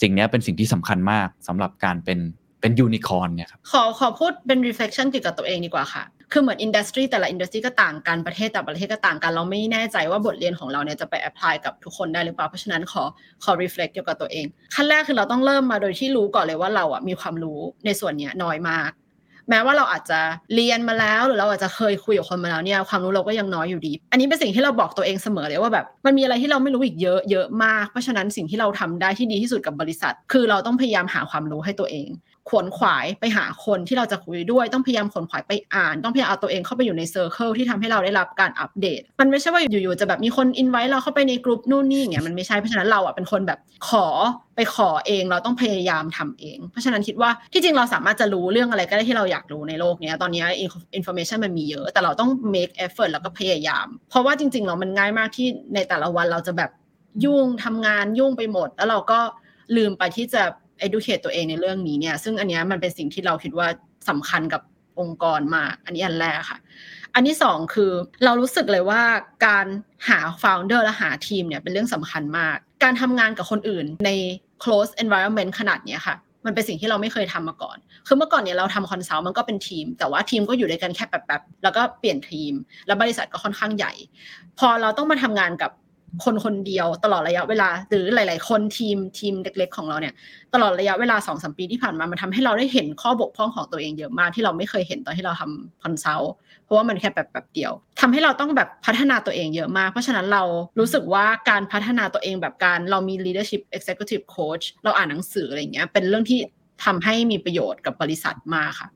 สิ่งนี้เป็นสิ่งที่สำคัญมากสำหรับการเป็นเป็นยูนิคอร์นเนี่ยครับขอขอพูดเป็น reflection เกี่ยวกับตัวเองดีกว่าค่ะคือเหมือน industry แต่ละ industry ก็ต่างกันประเทศแต่ประเทศก็ต่างกัน เราไม่แน่ใจว่าบทเรียนของเราเนี่ยจะไป apply กับทุกคนได้หรือเปล่าเพราะฉะนั้นขอขอ reflect เกี่ยวกับตัวเอง ขั้นแรกคือเราต้องเริ่มมาโดยที่รู้ก่อนเลยว่าเราอะมีความรู้ในส่วนเนี้ยน้อยมาก แม้ว่าเราอาจจะเรียนมาแล้วหรือเราอาจจะเคยคุยกับคนมาแล้วเนี่ยความรู้เราก็ยังน้อยอยู่ดี อันนี้เป็นสิ่งที่เราบอกตัวเองเสมอเลยว่าแบบมันมีอะไรที่เราไม่รู้อีกเยอะเยอะมาก เพราะฉะนั้นสิ่งที่เราทำได้ที่ดีที่สุดกับบริษัท คือเราต้องพยายามหาความรู้ให้ตัวเอง ขวนขวายไปหาคนที่เราจะคุยด้วย ต้องพยายามขวนขวายไปอ่าน ต้องพยายามเอาตัวเองเข้าไปอยู่ใน circle ที่ทำให้เราได้รับการอัปเดต มันไม่ใช่ว่าอยู่ๆจะแบบมีคนอินไว้เราเข้าไปในกลุ่มนู่นนี่อย่างเงี้ยมันไม่ใช่เพราะฉะนั้นเราอะเป็นคนแบบขอไปขอเองเราต้องพยายามทำเอง เพราะฉะนั้นคิดว่าที่จริงเราสามารถจะรู้เรื่องอะไรก็ได้ที่เราอยากรู้ในโลกเนี้ยตอนนี้ information มันมีเยอะ แต่เราต้อง make effort แล้วก็พยายาม เพราะว่าจริงๆเรามันง่ายมากที่ในแต่ละวันเราจะแบบยุ่งทำงานยุ่งไปหมด แล้วเราก็ลืมไปที่จะ educate ตัวเองในเรื่องนี้เนี่ย ซึ่งอันนี้มันเป็นสิ่งที่เราคิดว่าสำคัญกับองค์กรมาก อันนี้อันแรกค่ะ อันที่สองคือเรารู้สึกเลยว่าการหา founder และหาทีมเนี่ยเป็นเรื่องสำคัญมาก การทำงานกับคนอื่นใน close environment ขนาดเนี้ยค่ะ มันเป็นสิ่งที่เราไม่เคยทำมาก่อน คือเมื่อก่อนเนี่ยเราทำ consult มันก็เป็นทีม แต่ว่าทีมก็อยู่ด้วยกันแค่แป๊บๆแล้วก็เปลี่ยนทีม แล้วบริษัทก็ค่อนข้างใหญ่ พอเราต้องมาทำงานกับ คนคนเดียวตลอดระยะเวลา หรือหลาย ๆ คนทีมทีมเล็ก ๆ ของเราเนี่ย ตลอดระยะเวลาสองสามปีที่ผ่านมามันทำให้เราได้เห็นข้อบกพร่องของตัวเองเยอะมากที่เราไม่เคยเห็นตอนที่เราทำ consult เพราะว่ามันแค่แบบแป๊บเดียวทำให้เราต้องแบบพัฒนาตัวเองเยอะมาก เพราะฉะนั้นเรารู้สึกว่าการพัฒนาตัวเองแบบการเรามี leadership executive coach เราอ่านหนังสืออะไรเงี้ยเป็นเรื่องที่ทำให้มีประโยชน์กับบริษัทมากค่ะ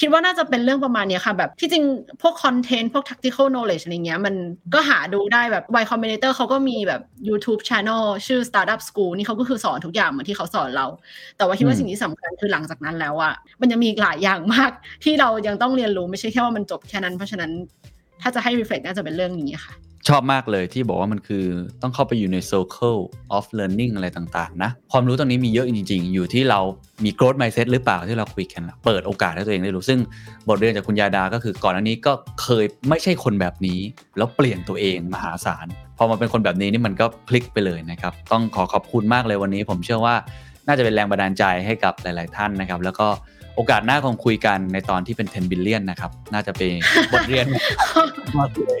คิดว่าน่าจะเป็นเรื่องประมาณเนี้ยค่ะแบบที่จริงพวกคอนเทนต์พวก tactical knowledge อะไรเงี้ยมันก็หาดูได้แบบ Y Combinator เขาก็มีแบบ YouTube channel ชื่อ Startup School นี่เขาก็คือสอนทุกอย่างเหมือนที่เขาสอนเรา แต่ว่าคิดว่าอืมสิ่งที่สำคัญคือหลังจากนั้นแล้วอะมันยังมีอีกหลายอย่างมากที่เรายังต้องเรียนรู้ไม่ใช่แค่ว่ามันจบแค่นั้นเพราะฉะนั้นถ้าจะให้ reflect น่าจะเป็นเรื่องนี้ค่ะ ชอบมากเลยที่บอกว่ามันคือต้องเข้าไปอยู่ใน circle of learning อะไรต่าง ๆ นะ ความรู้ตรงนี้มีเยอะจริง ๆ อยู่ที่เรามี growth mindset หรือเปล่าที่เราคุยกันนะเปิดโอกาสให้ตัวเองได้รู้ ซึ่งบทเรียนจากคุณยาดาก็คือก่อนอันนี้ก็เคยไม่ใช่คนแบบนี้ แล้วเปลี่ยนตัวเองมหาศาลพอมาเป็นคนแบบนี้นี่มันก็พลิกไปเลยนะครับ ต้องขอขอบคุณมากเลยวันนี้ ผมเชื่อว่าน่าจะเป็นแรงบันดาลใจให้กับหลาย ๆ ท่านนะครับ แล้วก็โอกาสหน้าคงคุยกันในตอนที่เป็น 10 billion นะครับ น่าจะเป็นบทเรียนมากเลย